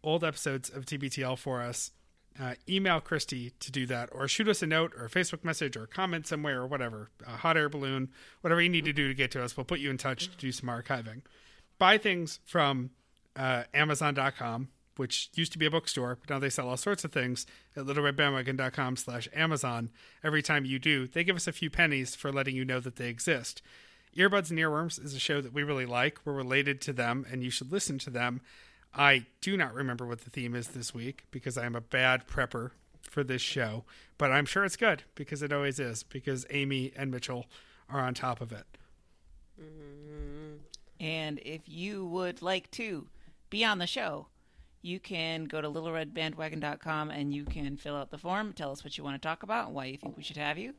old episodes of TBTL for us. Uh, email Christy to do that, or shoot us a note, or a Facebook message, or a comment somewhere, or whatever. A hot air balloon, whatever you need to do to get to us. We'll put you in touch to do some archiving. Buy things from uh, Amazon.com, which used to be a bookstore, but now they sell all sorts of things at littleredbandwagon.com slash Amazon. Every time you do, they give us a few pennies for letting you know that they exist. Earbuds and Earworms is a show that we really like. We're related to them, and you should listen to them. I do not remember what the theme is this week because I am a bad prepper for this show, but I'm sure it's good because it always is because Amy and Mitchell are on top of it. Mm-hmm. And if you would like to be on the show, you can go to littleredbandwagon.com and you can fill out the form, tell us what you want to talk about, and why you think we should have you.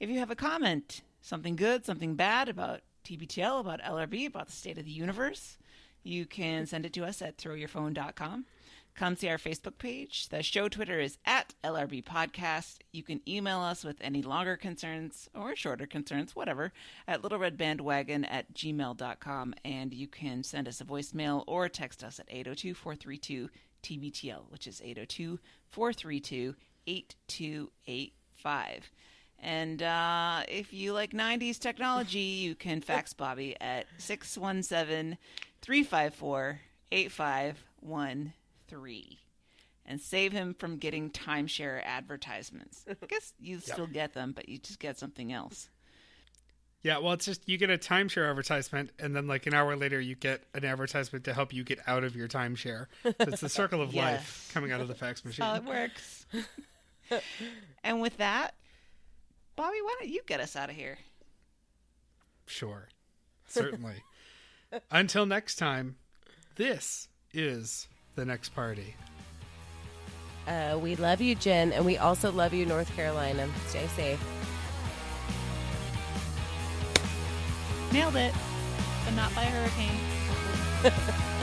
If you have a comment, something good, something bad about TBTL, about LRB, about the state of the universe, you can send it to us at throwyourphone.com. Come see our Facebook page. The show Twitter is at LRB Podcast. You can email us with any longer concerns or shorter concerns, whatever, at littleredbandwagon at gmail.com. And you can send us a voicemail or text us at 802 432 TBTL, which is 802 432 8285. And uh, if you like 90s technology, you can fax Bobby at 617 354 8513 and save him from getting timeshare advertisements. I (laughs) guess you still get them, but you just get something else. Yeah, well, it's just you get a timeshare advertisement, and then like an hour later, you get an advertisement to help you get out of your timeshare. So it's the circle of (laughs) life coming out of the fax machine. How it works. (laughs) and with that, Bobby, why don't you get us out of here? Sure. Certainly. Until next time, this is the next party. Uh, we love you, Jen, and we also love you, North Carolina. Stay safe. Nailed it, but not by a hurricane. (laughs)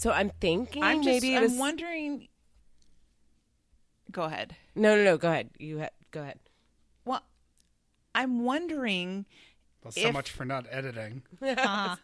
So I'm thinking I'm just, maybe I'm was. wondering. Go ahead. no, no, no. Go ahead. You ha- go ahead. Well, I'm wondering. Well, so If- much for not editing. (laughs) Uh,